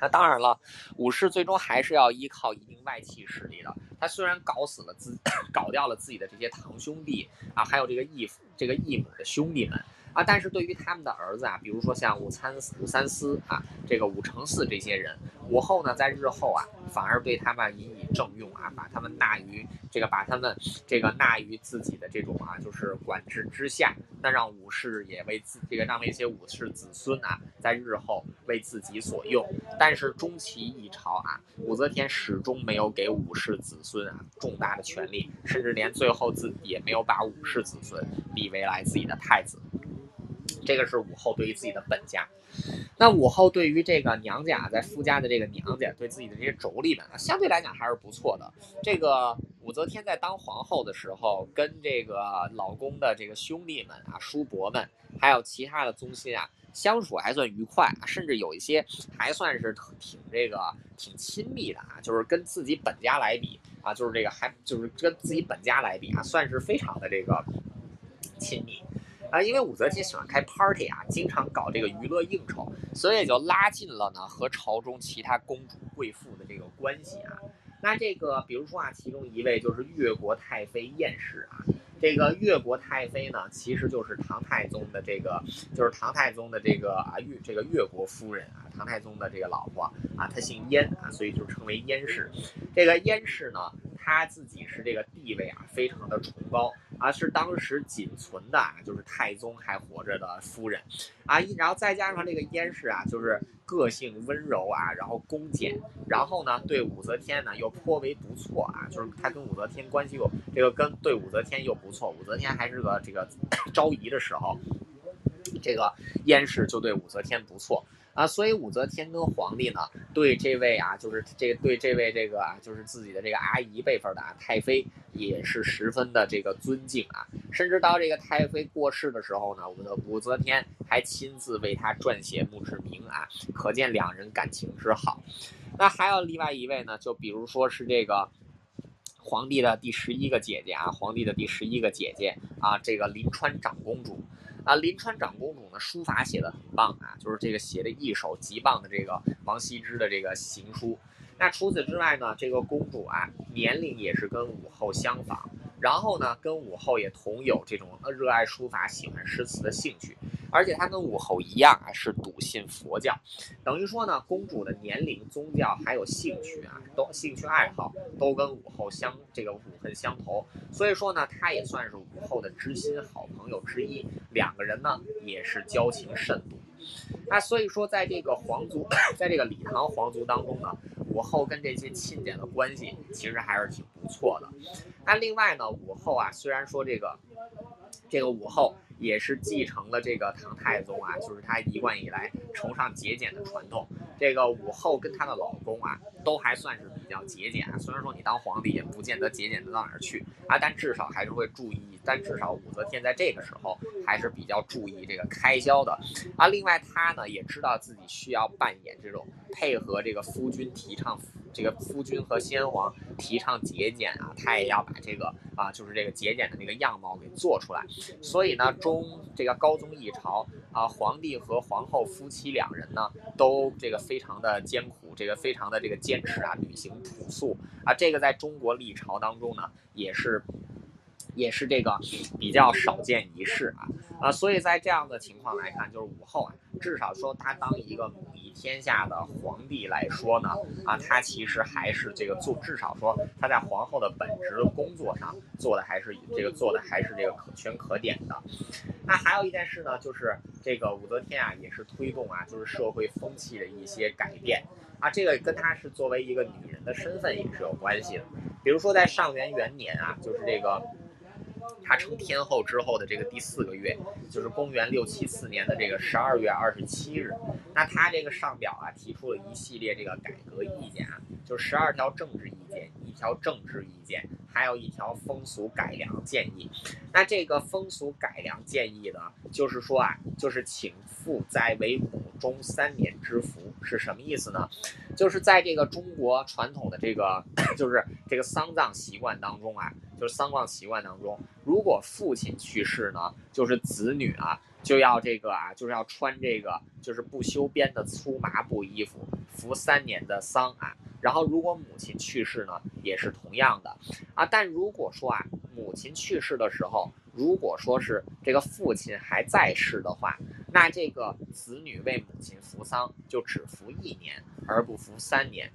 那当然了，武士最终还是要依靠一定外戚势力的。他虽然搞死了自，<coughs> 搞掉了自己的这些堂兄弟啊，还有这个义父、这个义母的兄弟们。啊，但是对于他们的儿子啊，比如说像武参武三思啊，这个武承嗣这些人，武后呢，在日后啊，反而对他们引以正用啊，把他们纳于这个，把他们这个纳于自己的这种啊，就是管制之下。那让武士也为自这个让那些武士子孙啊，在日后为自己所用。但是终其一朝啊，武则天始终没有给武士子孙啊重大的权利，甚至连最后自己也没有把武士子孙立为来自己的太子。这个是武后对于自己的本家，那武后对于这个娘家在夫家的这个娘家，对自己的这些妯娌们啊，相对来讲还是不错的。这个武则天在当皇后的时候，跟这个老公的这个兄弟们啊、叔伯们，还有其他的宗亲啊，相处还算愉快，甚至有一些还算是挺这个挺亲密的啊，就是跟自己本家来比啊，就是这个还就是跟自己本家来比啊，算是非常的这个亲密。啊，因为武则天喜欢开 party 啊，经常搞这个娱乐应酬，所以就拉近了呢和朝中其他公主贵妇的这个关系啊。那这个，比如说啊，其中一位就是越国太妃燕氏啊。这个越国太妃呢，其实就是唐太宗的这个，就是唐太宗的这个啊越这个越国夫人啊，唐太宗的这个老婆啊，她姓燕啊，所以就称为燕氏。这个燕氏呢。她自己是这个地位啊，非常的崇高啊，是当时仅存的啊，就是太宗还活着的夫人啊，然后再加上这个燕氏啊，就是个性温柔啊，然后恭俭，然后呢，对武则天呢又颇为不错啊，就是他跟武则天关系又这个跟对武则天又不错，武则天还是个这个 <coughs> 昭仪的时候，这个燕氏就对武则天不错。啊，所以武则天跟皇帝呢，对这位啊，就是这对这位这个啊，就是自己的这个阿姨辈分的啊太妃，也是十分的这个尊敬啊。甚至到这个太妃过世的时候呢，我们的武则天还亲自为她撰写墓志铭啊，可见两人感情之好。那还有另外一位呢，就比如说是这个皇帝的第十一个姐姐啊，皇帝的第十一个姐姐啊，这个临川长公主。啊，临川长公主呢，书法写的很棒啊，就是这个写的一手极棒的这个王羲之的这个行书。那除此之外呢，这个公主啊，年龄也是跟武后相仿，然后呢，跟武后也同有这种热爱书法、喜欢诗词的兴趣。而且她跟武后一样啊，是笃信佛教，等于说呢，公主的年龄、宗教还有兴趣啊，都兴趣爱好都跟武后相这个五恨相投，所以说呢，她也算是武后的知心好朋友之一，两个人呢也是交情甚笃。那所以说，在这个皇族，在这个李唐皇族当中呢，武后跟这些亲家的关系其实还是挺不错的。那另外呢，武后啊，虽然说这个这个武后。也是继承了这个唐太宗啊，就是他一贯以来崇尚节俭的传统。这个武后跟她的老公啊，都还算是比较节俭。虽然说你当皇帝也不见得节俭得到哪儿去啊，但至少还是会注意。但至少武则天在这个时候还是比较注意这个开销的啊。另外，她呢也知道自己需要扮演这种配合这个夫君提倡。这个夫君和先皇提倡节俭啊，他也要把这个啊，就是这个节俭的那个样貌给做出来。所以呢，中这个高宗一朝啊，皇帝和皇后夫妻两人呢，都这个非常的艰苦，这个非常的这个坚持啊，履行朴素啊。这个在中国历朝当中呢，也是。也是这个比较少见一事啊啊，所以在这样的情况来看，就是武后啊，至少说她当一个母仪天下的皇帝来说呢啊，她其实还是这个做，至少说她在皇后的本职工作上做的还是这个做的还是这个可圈可点的。那还有一件事呢，就是这个武则天啊，也是推动啊，就是社会风气的一些改变啊，这个跟她是作为一个女人的身份也是有关系的。比如说在上元元年啊，就是这个。他成天后之后的这个第四个月，就是公元六七四年的这个十二月二十七日。那他这个上表啊，提出了一系列这个改革意见啊，就十二条政治意见，一条政治意见，还有一条风俗改良建议。那这个风俗改良建议呢，就是说啊，就是请父在为母中三年之福，是什么意思呢？就是在这个中国传统的这个，<coughs> 就是这个丧葬习惯当中啊。就是丧葬习惯当中，如果父亲去世呢，就是子女啊就要这个啊，就是要穿这个就是不修边的粗麻布衣服，服三年的丧啊。然后如果母亲去世呢，也是同样的啊。但如果说啊，母亲去世的时候，如果说是这个父亲还在世的话，那这个子女为母亲服丧就只服一年，而不服三年。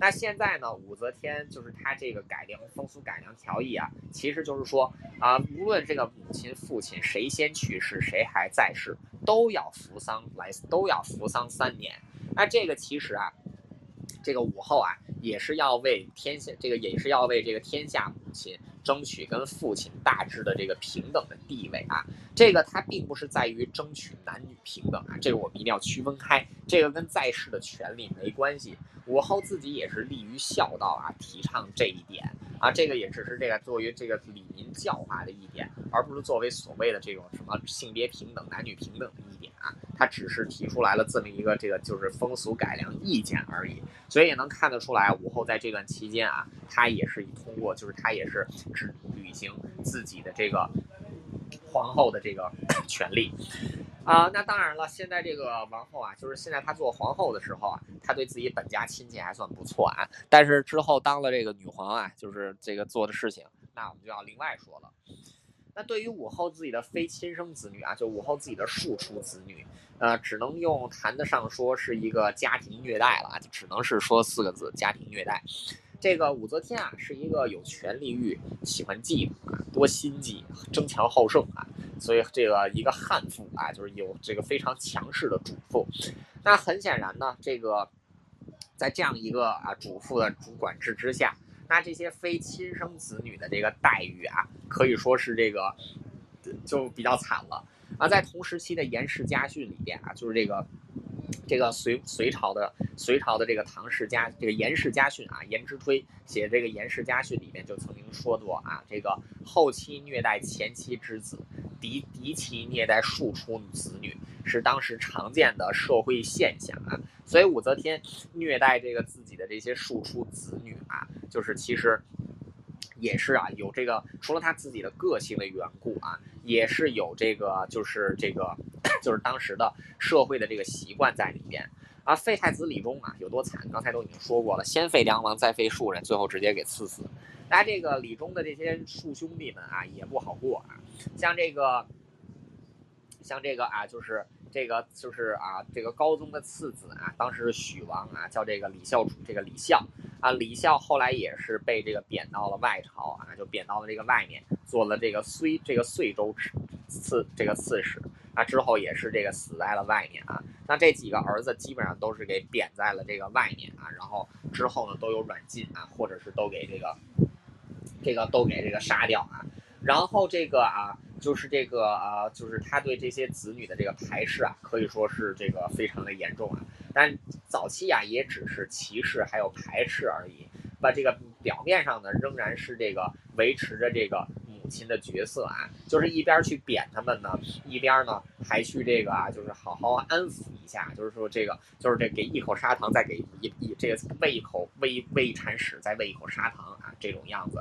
那现在呢，武则天就是他这个改良风俗改良条例啊，其实就是说啊，无论这个母亲、父亲谁先去世，谁还在世，都要服丧来，都要服丧三年。那这个其实啊。这个武后啊，也是要为天下，这个也是要为这个天下母亲争取跟父亲大致的这个平等的地位啊。这个它并不是在于争取男女平等啊，这个我们一定要区分开。这个跟在世的权利没关系。武后自己也是利于孝道啊，提倡这一点啊，这个也只是这个作为这个礼民教化的一点，而不是作为所谓的这种什么性别平等、男女平等的一点啊。他只是提出来了这么一个这个就是风俗改良意见而已。所以也能看得出来，武后在这段期间啊，他也是以通过，就是他也是只履行自己的这个皇后的这个权利啊。那当然了，现在这个王后啊，就是现在她做皇后的时候啊，她对自己本家亲戚还算不错啊。但是之后当了这个女皇啊，就是这个做的事情，那我们就要另外说了。那对于武后自己的非亲生子女啊，就武后自己的庶出子女。呃，只能用谈得上说是一个家庭虐待了，就只能是说四个字：家庭虐待。这个武则天啊，是一个有权力欲、喜欢嫉妒啊、多心计、争强好胜啊，所以这个一个悍妇啊，就是有这个非常强势的主妇。那很显然呢，这个在这样一个啊主妇的主管制之下，那这些非亲生子女的这个待遇啊，可以说是这个就比较惨了。啊，在同时期的《颜氏家训》里边啊，就是这个，这个隋隋朝的隋朝的这个唐氏家这个《颜氏家训》啊，颜之推写这个《颜氏家训》里面就曾经说过啊，这个后期虐待前妻之子，嫡嫡妻虐待庶出子女，是当时常见的社会现象啊。所以武则天虐待这个自己的这些庶出子女啊，就是其实。也是啊，有这个除了他自己的个性的缘故啊，也是有这个就是这个就是当时的社会的这个习惯在里边啊。废太子李忠啊有多惨，刚才都已经说过了，先废梁王，再废庶人，最后直接给赐死。那这个李忠的这些庶兄弟们啊也不好过啊，像这个像这个啊就是。这个就是啊，这个高宗的次子啊，当时许王啊，叫这个李孝楚，这个李孝啊，李孝后来也是被这个贬到了外朝啊，就贬到了这个外面，做了这个睢这个遂州刺这个刺史他，之后也是这个死在了外面啊。那这几个儿子基本上都是给贬在了这个外面啊，然后之后呢都有软禁啊，或者是都给这个这个都给这个杀掉啊，然后这个啊。就是这个啊，就是他对这些子女的这个排斥啊，可以说是这个非常的严重啊。但早期啊，也只是歧视还有排斥而已。把这个表面上呢，仍然是这个维持着这个亲的角色啊，就是一边去贬他们呢，一边呢还去这个啊，就是好好安抚一下，就是说这个就是这给一口砂糖，再给一一这个喂一口喂喂一铲屎，再喂一口砂糖啊，这种样子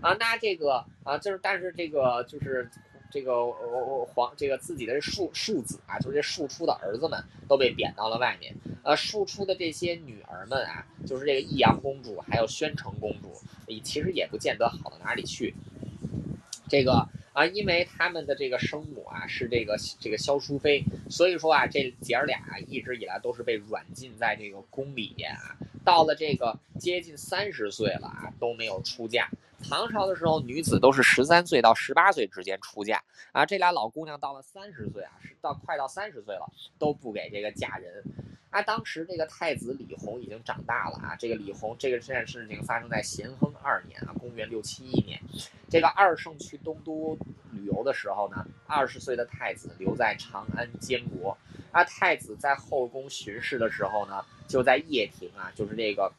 啊。那这个啊，就是但是这个就是。这个皇这个自己的庶庶子啊，就是这庶出的儿子们都被贬到了外面。呃，庶出的这些女儿们啊，就是这个益阳公主还有宣城公主，其实也不见得好到哪里去。这个啊，因为他们的这个生母啊是这个这个萧淑妃，所以说啊，这姐儿俩一直以来都是被软禁在这个宫里边啊。到了这个接近三十岁了啊，都没有出嫁。唐朝的时候，女子都是十三岁到十八岁之间出嫁啊。这俩老姑娘到了三十岁啊，是到快到三十岁了，都不给这个嫁人。啊，当时这个太子李弘已经长大了啊。这个李弘，这个这件事情发生在咸亨二年啊，公元六七一年。这个二圣去东都旅游的时候呢，二十岁的太子留在长安监国。啊，太子在后宫巡视的时候呢，就在掖庭啊，就是这个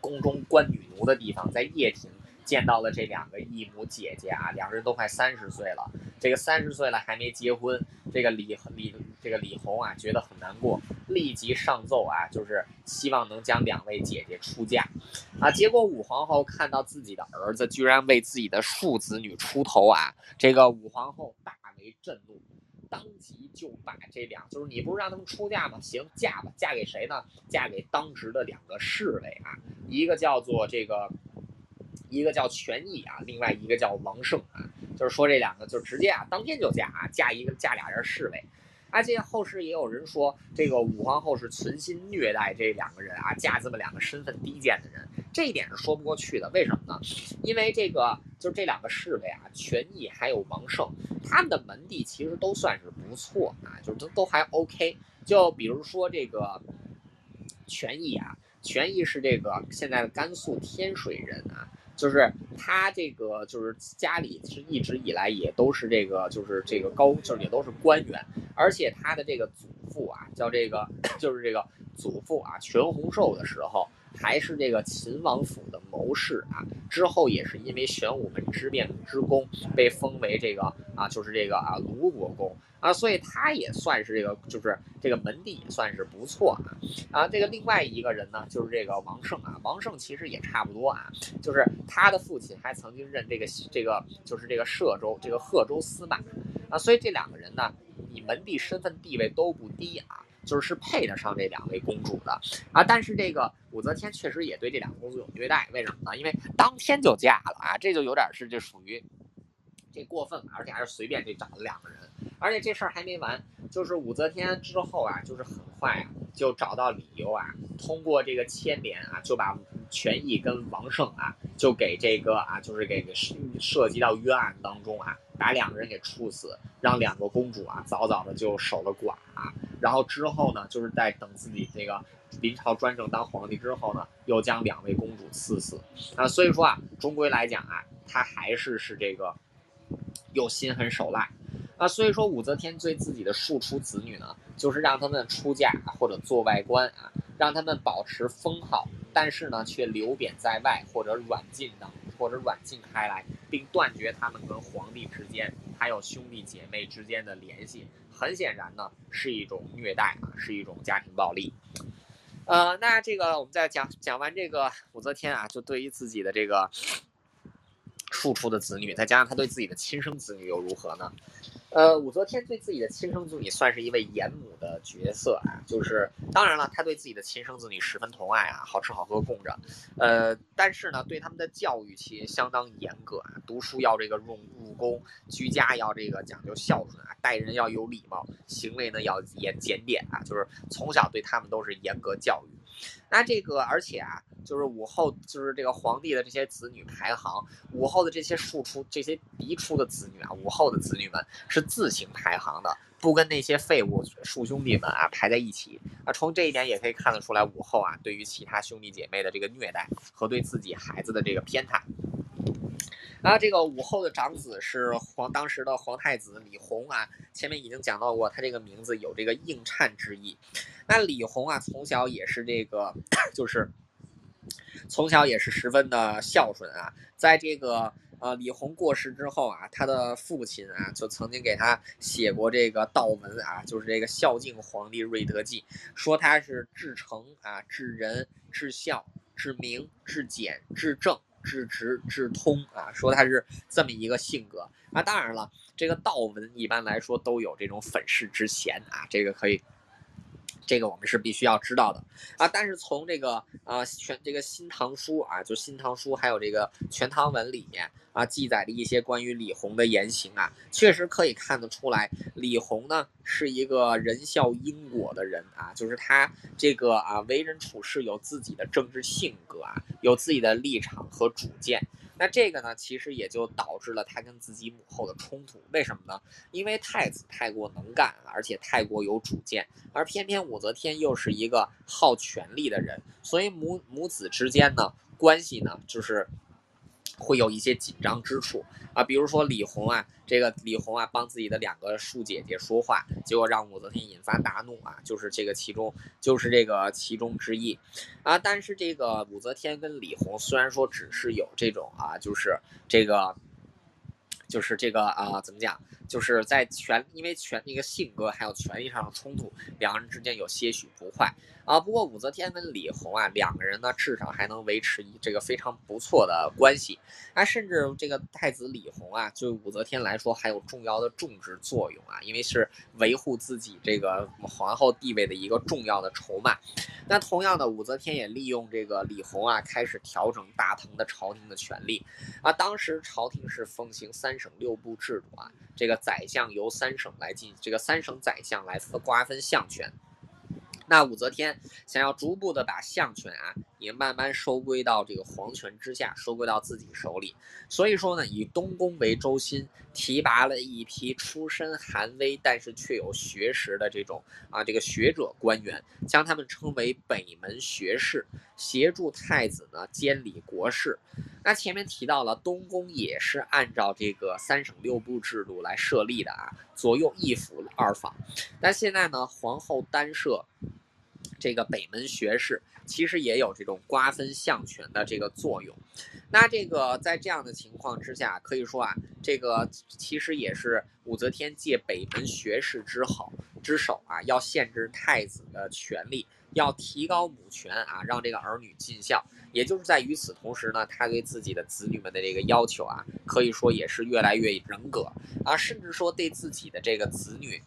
宫中关女奴的地方，在掖庭。见到了这两个异母姐姐啊，两个人都快三十岁了，这个三十岁了还没结婚，这个李李这个李红啊觉得很难过，立即上奏啊，就是希望能将两位姐姐出嫁，啊，结果武皇后看到自己的儿子居然为自己的庶子女出头啊，这个武皇后大为震怒，当即就把这两，就是你不是让他们出嫁吗？行，嫁吧，嫁给谁呢？嫁给当时的两个侍卫啊，一个叫做这个，一个叫权益啊，另外一个叫王胜啊，就是说这两个就直接啊，当天就嫁啊，嫁一个嫁俩人侍卫。而且后世也有人说，这个武皇后是存心虐待这两个人啊，嫁这么两个身份低贱的人，这一点是说不过去的。为什么呢？因为这个就是这两个侍卫啊，权益还有王胜，他们的门第其实都算是不错啊，就是都都还 OK。就比如说这个权益啊，权益是这个现在的甘肃天水人啊。就是他这个，就是家里是一直以来也都是这个，就是这个高，就是也都是官员，而且他的这个祖父啊，叫这个，<coughs> 就是这个祖父啊，全洪寿的时候。还是这个秦王府的谋士啊，之后也是因为玄武门之变之功，被封为这个啊，就是这个啊卢国公啊，所以他也算是这个，就是这个门第也算是不错啊啊。这个另外一个人呢，就是这个王胜啊，王胜其实也差不多啊，就是他的父亲还曾经任这个这个就是这个歙州这个贺州司马啊，所以这两个人呢，你门第身份地位都不低啊。就是配得上这两位公主的啊，但是这个武则天确实也对这两个公主有虐待，为什么呢？因为当天就嫁了啊，这就有点是这属于这过分了，而且还是随便就找了两个人，而且这事儿还没完，就是武则天之后啊，就是很快啊就找到理由啊，通过这个牵连啊，就把权益跟王胜啊，就给这个啊，就是给涉涉及到冤案当中啊。把两个人给处死，让两个公主啊早早的就守了寡啊，然后之后呢，就是在等自己这个临朝专政当皇帝之后呢，又将两位公主赐死啊。所以说啊，终归来讲啊，他还是是这个又心狠手辣啊。所以说武则天对自己的庶出子女呢，就是让他们出嫁或者做外官啊，让他们保持封号，但是呢却流贬在外或者软禁的。或者软禁开来，并断绝他们跟皇帝之间还有兄弟姐妹之间的联系，很显然呢是一种虐待啊，是一种家庭暴力。呃，那这个我们再讲讲完这个武则天啊，就对于自己的这个 <sniffs> 庶出的子女，再加上他对自己的亲生子女又如何呢？呃，武则天对自己的亲生子女算是一位严母的角色啊，就是当然了，她对自己的亲生子女十分疼爱啊，好吃好喝供着，呃，但是呢，对他们的教育其实相当严格啊，读书要这个用入宫，居家要这个讲究孝顺啊，待人要有礼貌，行为呢要严检点啊，就是从小对他们都是严格教育。那这个，而且啊，就是武后，就是这个皇帝的这些子女排行，武后的这些庶出、这些嫡出的子女啊，武后的子女们是自行排行的，不跟那些废物庶兄弟们啊排在一起啊。从这一点也可以看得出来，武后啊对于其他兄弟姐妹的这个虐待和对自己孩子的这个偏袒。啊，这个武后的长子是皇当时的皇太子李弘啊，前面已经讲到过，他这个名字有这个应颤之意。那李弘啊，从小也是这个，<coughs> 就是从小也是十分的孝顺啊。在这个呃李弘过世之后啊，他的父亲啊就曾经给他写过这个悼文啊，就是这个孝敬皇帝瑞德记，说他是至诚啊、至仁、至孝、至明、至简、至正。至直至通啊，说他是这么一个性格啊。当然了，这个道文一般来说都有这种粉饰之嫌啊，这个可以。这个我们是必须要知道的啊，但是从这个啊全这个《新唐书》啊，就《新唐书》还有这个《全唐文》里面啊，记载的一些关于李弘的言行啊，确实可以看得出来，李弘呢是一个仁孝因果的人啊，就是他这个啊为人处事有自己的政治性格啊，有自己的立场和主见。那这个呢，其实也就导致了他跟自己母后的冲突。为什么呢？因为太子太过能干，而且太过有主见，而偏偏武则天又是一个好权力的人，所以母母子之间呢，关系呢，就是。会有一些紧张之处啊，比如说李弘啊，这个李弘啊帮自己的两个庶姐姐说话，结果让武则天引发大怒啊，就是这个其中就是这个其中之一啊。但是这个武则天跟李弘虽然说只是有这种啊，就是这个。就是这个啊，怎么讲？就是在权，因为权那个性格还有权力上的冲突，两个人之间有些许不快啊。不过武则天跟李弘啊两个人呢，至少还能维持一这个非常不错的关系。啊，甚至这个太子李弘啊，就武则天来说还有重要的种植作用啊，因为是维护自己这个皇后地位的一个重要的筹码。那同样的，武则天也利用这个李弘啊，开始调整大唐的朝廷的权力啊。当时朝廷是奉行三省六部制度啊，这个宰相由三省来进，这个三省宰相来瓜分相权。那武则天想要逐步的把相权啊，也慢慢收归到这个皇权之下，收归到自己手里。所以说呢，以东宫为中心，提拔了一批出身寒微但是却有学识的这种啊这个学者官员，将他们称为北门学士，协助太子呢监理国事。那前面提到了东宫也是按照这个三省六部制度来设立的啊，左右一府二坊。但现在呢，皇后单设。这个北门学士其实也有这种瓜分相权的这个作用，那这个在这样的情况之下，可以说啊，这个其实也是武则天借北门学士之好之手啊，要限制太子的权利，要提高母权啊，让这个儿女尽孝。也就是在与此同时呢，他对自己的子女们的这个要求啊，可以说也是越来越人格啊，甚至说对自己的这个子女。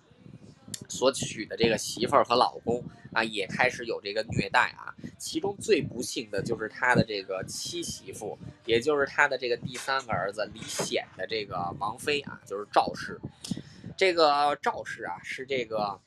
所娶的这个媳妇儿和老公啊，也开始有这个虐待啊。其中最不幸的就是他的这个妻媳妇，也就是他的这个第三个儿子李显的这个王妃啊，就是赵氏。这个赵氏啊，是这个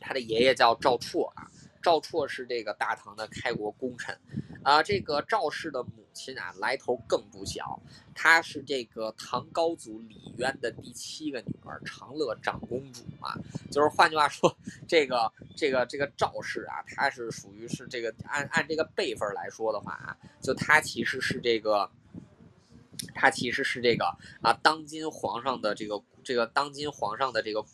他的爷爷叫赵绰啊。赵绰是这个大唐的开国功臣啊。这个赵氏的母亲啊，来头更不小。她是这个唐高祖李渊的第七个女儿，长乐长公主啊。就是换句话说，这个这个这个赵氏啊，她是属于是这个按按这个辈分来说的话啊，就她其实是这个，她其实是这个啊，当今皇上的这个这个当今皇上的这个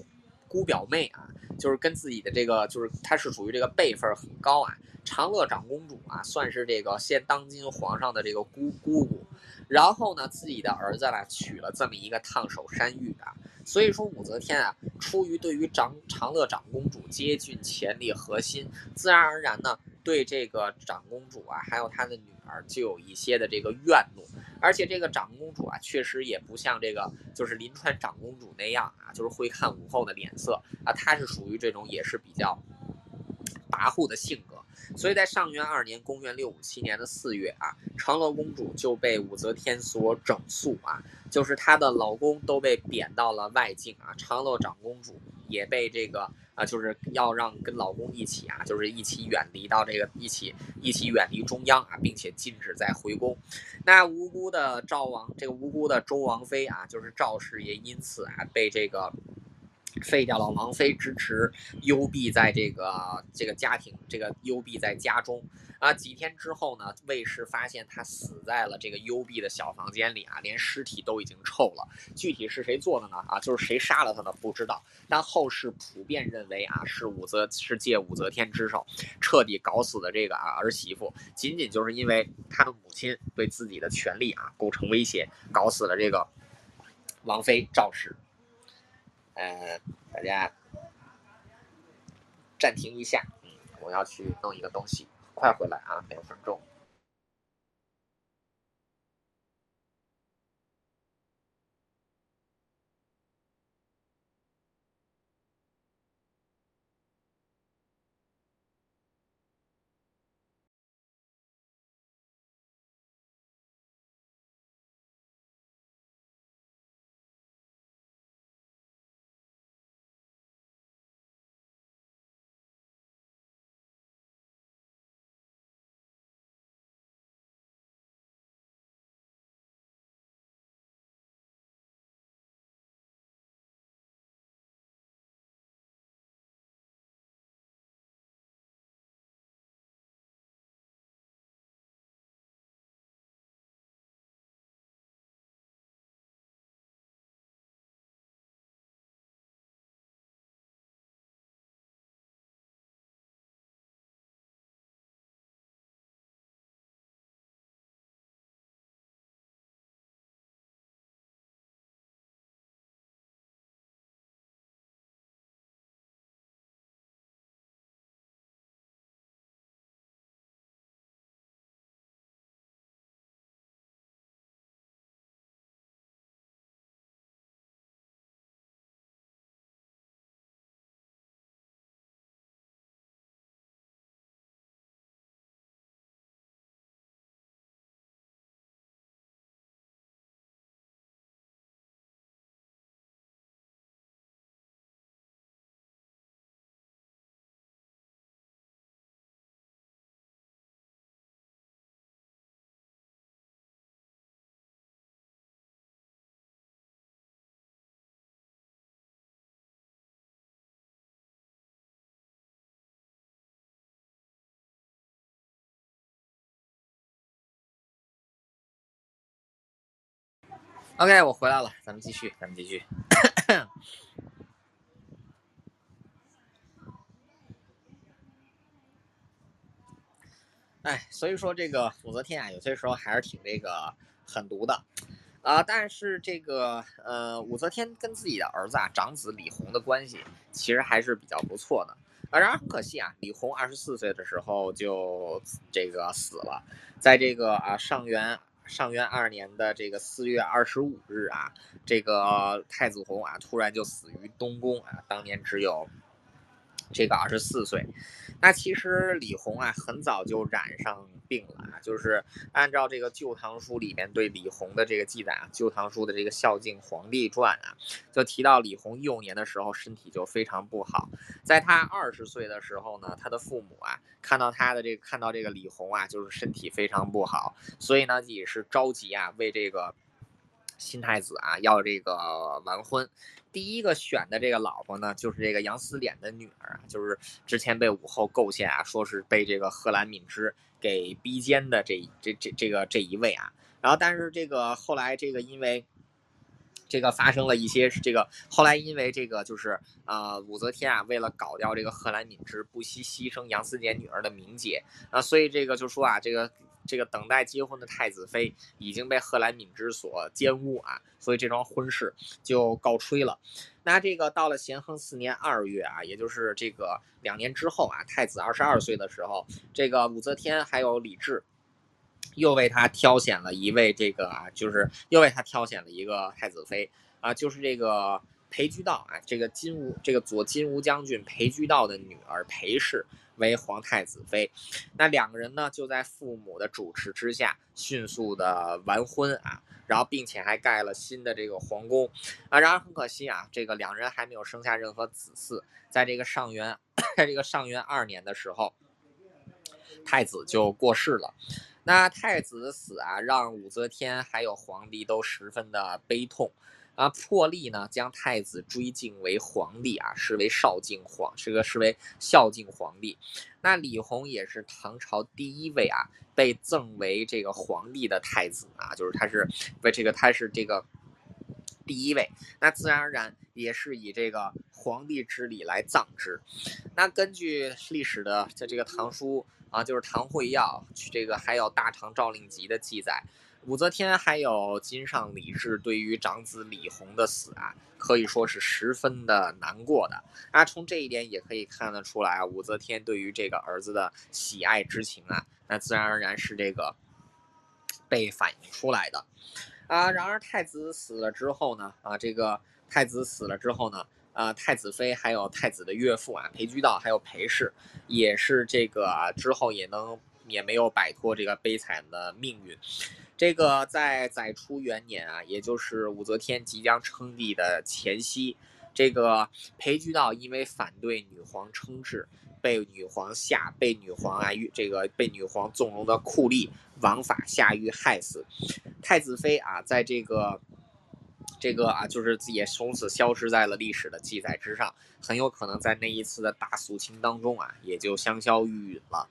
姑表妹啊，就是跟自己的这个就是她是属于这个辈分很高啊。长乐长公主啊，算是这个现当今皇上的这个姑姑姑。然后呢，自己的儿子呢娶了这么一个烫手山芋啊，所以说武则天啊，出于对于长长乐长公主接近权力核心，自然而然呢，对这个长公主啊，还有她的女儿就有一些的这个怨怒。而且这个长公主啊，确实也不像这个就是临川长公主那样啊，就是会看武后的脸色啊，她是属于这种也是比较跋扈的性格。所以在上元二年，公元六五七年的四月啊，长乐公主就被武则天所整肃啊，就是她的老公都被贬到了外境啊，长乐长公主也被这个啊，就是要让跟老公一起啊，就是一起远离到这个一起一起远离中央啊，并且禁止再回宫。那无辜的赵王，这个无辜的周王妃啊，就是赵氏也因此啊被这个。废掉了王妃支持，幽闭在这个这个家庭，这个幽闭在家中啊。几天之后呢，卫士发现他死在了这个幽闭的小房间里啊，连尸体都已经臭了。具体是谁做的呢？啊，就是谁杀了他呢？不知道。但后世普遍认为啊，是武则是借武则天之手彻底搞死的这个啊儿媳妇，仅仅就是因为他的母亲对自己的权利啊构成威胁，搞死了这个王妃赵氏。呃，大家暂停一下，嗯，我要去弄一个东西，快回来啊，两分钟。OK，我回来了，咱们继续，咱们继续。<coughs> 哎，所以说这个武则天啊，有些时候还是挺这个狠毒的啊。但是这个呃，武则天跟自己的儿子啊，长子李弘的关系其实还是比较不错的啊。然而很可惜啊，李弘二十四岁的时候就这个死了，在这个啊上元。上元二年的这个四月二十五日啊，这个太子弘啊，突然就死于东宫啊，当年只有这个二十四岁。那其实李弘啊，很早就染上病了啊，就是按照这个《旧唐书》里面对李弘的这个记载啊，《旧唐书》的这个《孝敬皇帝传》啊，就提到李弘幼年的时候身体就非常不好，在他二十岁的时候呢，他的父母啊，看到他的这个看到这个李弘啊，就是身体非常不好，所以呢也是着急啊，为这个新太子啊要这个完婚。第一个选的这个老婆呢，就是这个杨思典的女儿啊，就是之前被武后构陷啊，说是被这个贺兰敏之给逼奸的这这这这个这一位啊。然后，但是这个后来这个因为这个发生了一些这个后来因为这个就是啊武则天啊为了搞掉这个贺兰敏之，不惜牺牲杨思典女儿的名节啊，所以这个就说啊这个。这个等待结婚的太子妃已经被贺兰敏之所奸污啊，所以这桩婚事就告吹了。那这个到了咸亨四年二月啊，也就是这个两年之后啊，太子二十二岁的时候，这个武则天还有李治又为他挑选了一位这个啊，就是又为他挑选了一个太子妃啊，就是这个裴居道啊，这个金吾这个左金吾将军裴居道的女儿裴氏。为皇太子妃，那两个人呢，就在父母的主持之下，迅速的完婚啊，然后并且还盖了新的这个皇宫啊。然而很可惜啊，这个两人还没有生下任何子嗣，在这个上元，<coughs> 在这个上元二年的时候，太子就过世了。那太子的死啊，让武则天还有皇帝都十分的悲痛。啊，破例呢，将太子追敬为皇帝啊，视为少敬皇，是个视为孝敬皇帝。那李弘也是唐朝第一位啊，被赠为这个皇帝的太子啊，就是他是为这个他是这个第一位，那自然而然也是以这个皇帝之礼来葬之。那根据历史的在这个唐书啊，就是《唐会要》这个还有《大唐诏令集》的记载。武则天还有金上李治对于长子李弘的死啊，可以说是十分的难过的。啊从这一点也可以看得出来啊，武则天对于这个儿子的喜爱之情啊，那自然而然是这个被反映出来的啊。然而太子死了之后呢，啊，这个太子死了之后呢，啊，太子妃还有太子的岳父啊，裴居道还有裴氏，也是这个之后也能也没有摆脱这个悲惨的命运。这个在载初元年啊，也就是武则天即将称帝的前夕，这个裴居道因为反对女皇称制，被女皇下被女皇啊这个被女皇纵容的酷吏王法下狱害死。太子妃啊，在这个这个啊，就是也从此消失在了历史的记载之上，很有可能在那一次的大肃清当中啊，也就香消玉殒了。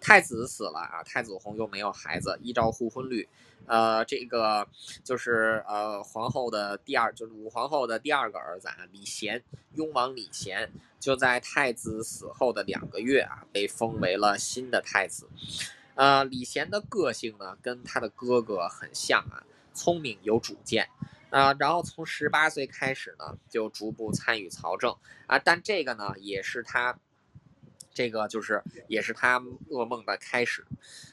太子死了啊，太子弘又没有孩子，依照互婚律，呃，这个就是呃皇后的第二，就是武皇后的第二个儿子啊，李贤，雍王李贤，就在太子死后的两个月啊，被封为了新的太子。呃，李贤的个性呢，跟他的哥哥很像啊，聪明有主见啊，然后从十八岁开始呢，就逐步参与朝政啊，但这个呢，也是他。这个就是也是他噩梦的开始。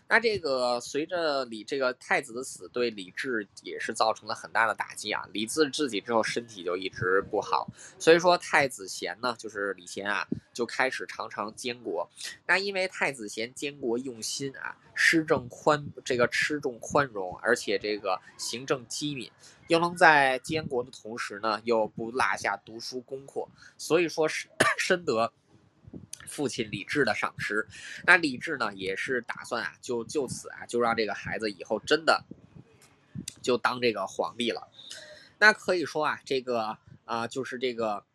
那这个随着李这个太子的死，对李治也是造成了很大的打击啊。李治自己之后身体就一直不好，所以说太子贤呢，就是李贤啊，就开始常常监国。那因为太子贤监国用心啊，施政宽这个吃重宽容，而且这个行政机敏，又能在监国的同时呢，又不落下读书功课，所以说是 <coughs> 深得。父亲李治的赏识，那李治呢也是打算啊，就就此啊，就让这个孩子以后真的就当这个皇帝了。那可以说啊，这个啊，就是这个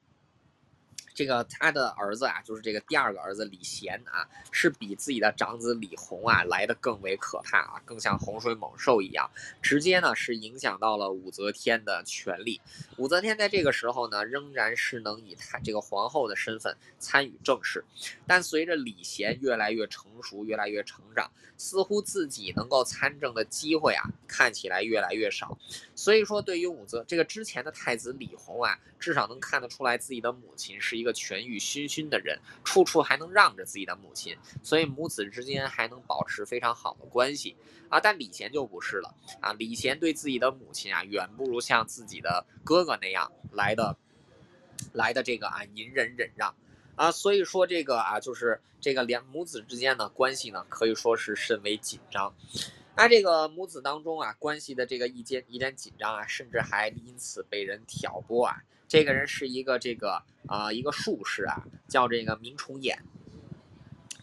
这个他的儿子啊，就是这个第二个儿子李贤啊，是比自己的长子李弘啊来的更为可怕啊，更像洪水猛兽一样，直接呢是影响到了武则天的权力。武则天在这个时候呢，仍然是能以他这个皇后的身份参与政事，但随着李贤越来越成熟，越来越成长，似乎自己能够参政的机会啊，看起来越来越少。所以说，对于武则这个之前的太子李弘啊，至少能看得出来自己的母亲是一一个权欲熏熏的人，处处还能让着自己的母亲，所以母子之间还能保持非常好的关系啊。但李贤就不是了啊，李贤对自己的母亲啊，远不如像自己的哥哥那样来的来的这个啊隐忍忍让啊。所以说这个啊，就是这个两母子之间呢关系呢，可以说是甚为紧张。那这个母子当中啊，关系的这个一间一点紧张啊，甚至还因此被人挑拨啊。这个人是一个这个啊一个术士啊，叫这个明崇俨。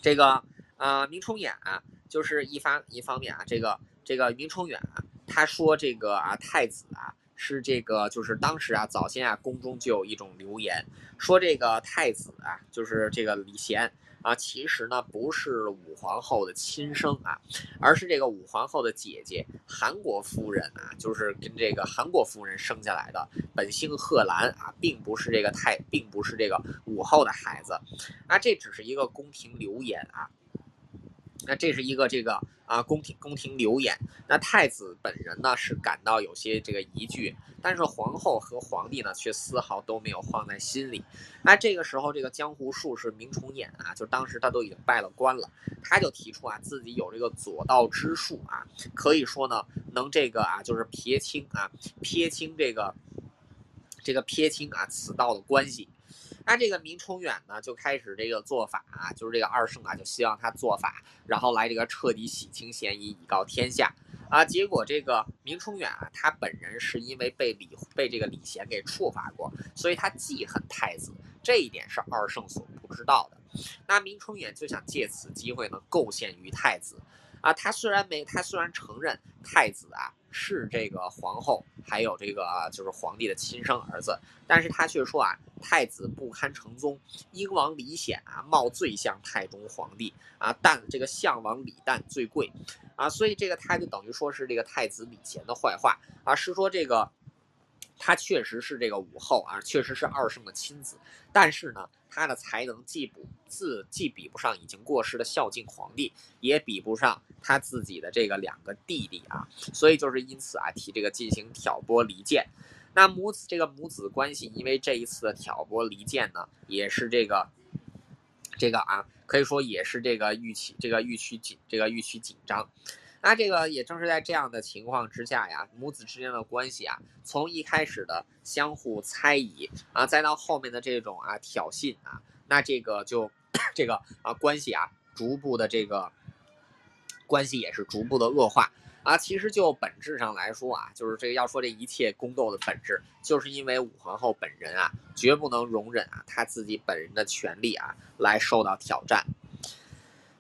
这个啊明崇俨啊，就是一方一方面啊，这个这个明崇俨啊，他说这个啊太子啊是这个就是当时啊早先啊宫中就有一种流言，说这个太子啊就是这个李贤。啊，其实呢不是武皇后的亲生啊，而是这个武皇后的姐姐韩国夫人啊，就是跟这个韩国夫人生下来的，本姓贺兰啊，并不是这个太，并不是这个武后的孩子，啊，这只是一个宫廷流言啊。那这是一个这个啊宫廷宫廷流言，那太子本人呢是感到有些这个疑惧，但是皇后和皇帝呢却丝毫都没有放在心里。那这个时候，这个江湖术士明崇俨啊，就当时他都已经拜了官了，他就提出啊自己有这个左道之术啊，可以说呢能这个啊就是撇清啊撇清这个这个撇清啊此道的关系。那这个明崇俨呢，就开始这个做法啊，就是这个二圣啊，就希望他做法，然后来这个彻底洗清嫌疑，以告天下啊。结果这个明崇俨啊，他本人是因为被李被这个李贤给处罚过，所以他记恨太子，这一点是二圣所不知道的。那明崇俨就想借此机会呢，构陷于太子。啊，他虽然没，他虽然承认太子啊是这个皇后，还有这个就是皇帝的亲生儿子，但是他却说啊，太子不堪承宗，英王李显啊冒最像太宗皇帝啊，但这个相王李旦最贵，啊，所以这个他就等于说是这个太子李贤的坏话。啊，是说这个。他确实是这个武后啊，确实是二圣的亲子，但是呢，他的才能既不自既比不上已经过世的孝敬皇帝，也比不上他自己的这个两个弟弟啊，所以就是因此啊，提这个进行挑拨离间。那母子这个母子关系，因为这一次的挑拨离间呢，也是这个这个啊，可以说也是这个预期这个预期紧这个预期紧张。那这个也正是在这样的情况之下呀，母子之间的关系啊，从一开始的相互猜疑啊，再到后面的这种啊挑衅啊，那这个就这个啊关系啊，逐步的这个关系也是逐步的恶化啊。其实就本质上来说啊，就是这个要说这一切宫斗的本质，就是因为武皇后本人啊，绝不能容忍啊她自己本人的权利啊来受到挑战。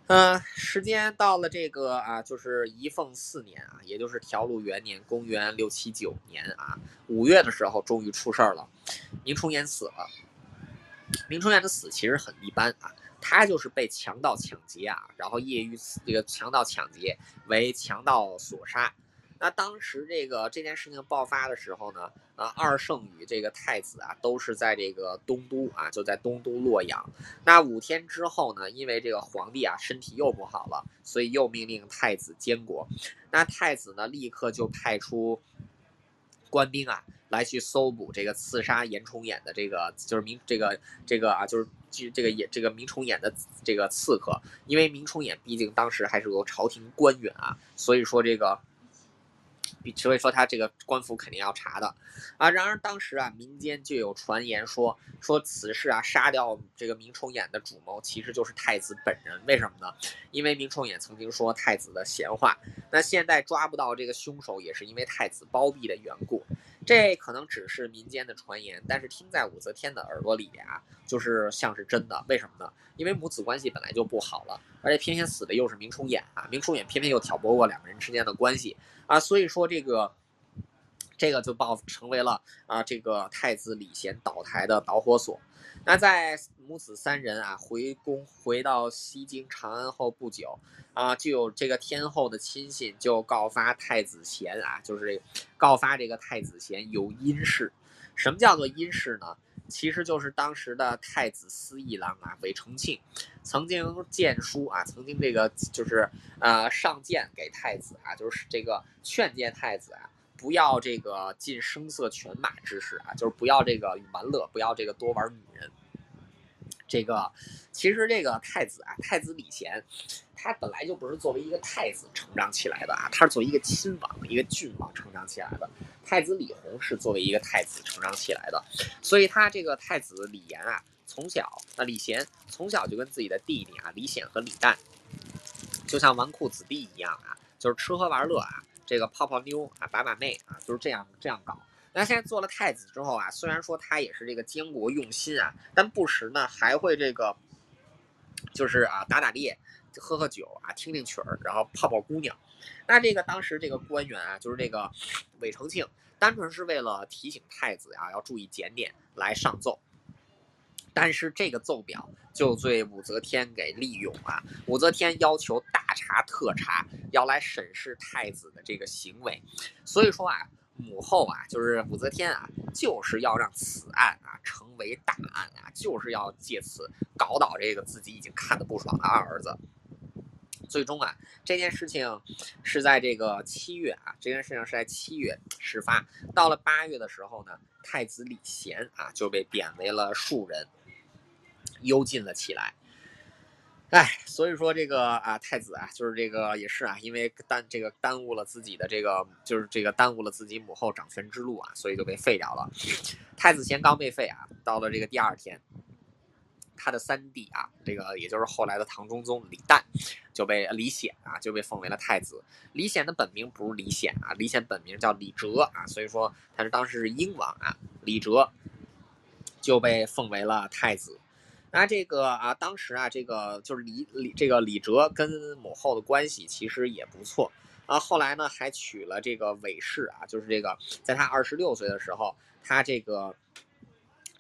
嗯，时间到了这个啊，就是仪凤四年啊，也就是条路元年，公元六七九年啊，五月的时候，终于出事儿了，明崇俨死了。明崇俨的死其实很一般啊，他就是被强盗抢劫啊，然后业余这个强盗抢劫为强盗所杀。那当时这个这件事情爆发的时候呢，啊，二圣与这个太子啊，都是在这个东都啊，就在东都洛阳。那五天之后呢，因为这个皇帝啊身体又不好了，所以又命令太子监国。那太子呢，立刻就派出官兵啊，来去搜捕这个刺杀严崇衍的这个，就是明这个这个啊，就是这个也这个明崇俨的这个刺客。因为明崇俨毕竟当时还是个朝廷官员啊，所以说这个。所以说他这个官府肯定要查的，啊，然而当时啊，民间就有传言说，说此事啊，杀掉这个明崇俨的主谋其实就是太子本人。为什么呢？因为明崇俨曾经说太子的闲话。那现在抓不到这个凶手，也是因为太子包庇的缘故。这可能只是民间的传言，但是听在武则天的耳朵里边啊，就是像是真的。为什么呢？因为母子关系本来就不好了，而且偏偏死的又是明崇俨啊，明崇俨偏偏又挑拨过两个人之间的关系。啊，所以说这个，这个就报成为了啊这个太子李贤倒台的导火索那在母子三人啊回宫回到西京长安后不久啊，就有这个天后的亲信就告发太子贤啊，就是告发这个太子贤有阴事。什么叫做阴事呢？其实就是当时的太子司议郎啊，韦承庆，曾经荐书啊，曾经这个就是呃上谏给太子啊，就是这个劝诫太子啊，不要这个尽声色犬马之事啊，就是不要这个玩乐，不要这个多玩女人。这个其实这个太子啊，太子李贤，他本来就不是作为一个太子成长起来的啊，他是作为一个亲王、一个郡王成长起来的。太子李弘是作为一个太子成长起来的，所以他这个太子李炎啊，从小那李贤从小就跟自己的弟弟啊李显和李旦，就像纨绔子弟一样啊，就是吃喝玩乐啊，这个泡泡妞啊，把把妹啊，就是这样这样搞。那现在做了太子之后啊，虽然说他也是这个监国用心啊，但不时呢还会这个，就是啊打打猎，喝喝酒啊，听听曲儿，然后泡泡姑娘。那这个当时这个官员啊，就是这个韦承庆，单纯是为了提醒太子啊要注意检点来上奏。但是这个奏表就被武则天给利用啊，武则天要求大查特查，要来审视太子的这个行为。所以说啊。母后啊，就是武则天啊，就是要让此案啊成为大案啊，就是要借此搞倒这个自己已经看得不爽的二儿子。最终啊，这件事情是在这个七月啊，这件事情是在七月事发。到了八月的时候呢，太子李贤啊就被贬为了庶人，幽禁了起来。哎，所以说这个啊，太子啊，就是这个也是啊，因为耽这个耽误了自己的这个，就是这个耽误了自己母后掌权之路啊，所以就被废掉了。太子贤刚被废啊，到了这个第二天，他的三弟啊，这个也就是后来的唐中宗李旦，就被李显啊就被奉为了太子。李显的本名不是李显啊，李显本名叫李哲啊，所以说他是当时是英王啊，李哲就被奉为了太子。那这个啊，当时啊，这个就是李李这个李哲跟母后的关系其实也不错啊。后来呢，还娶了这个韦氏啊，就是这个在他二十六岁的时候，他这个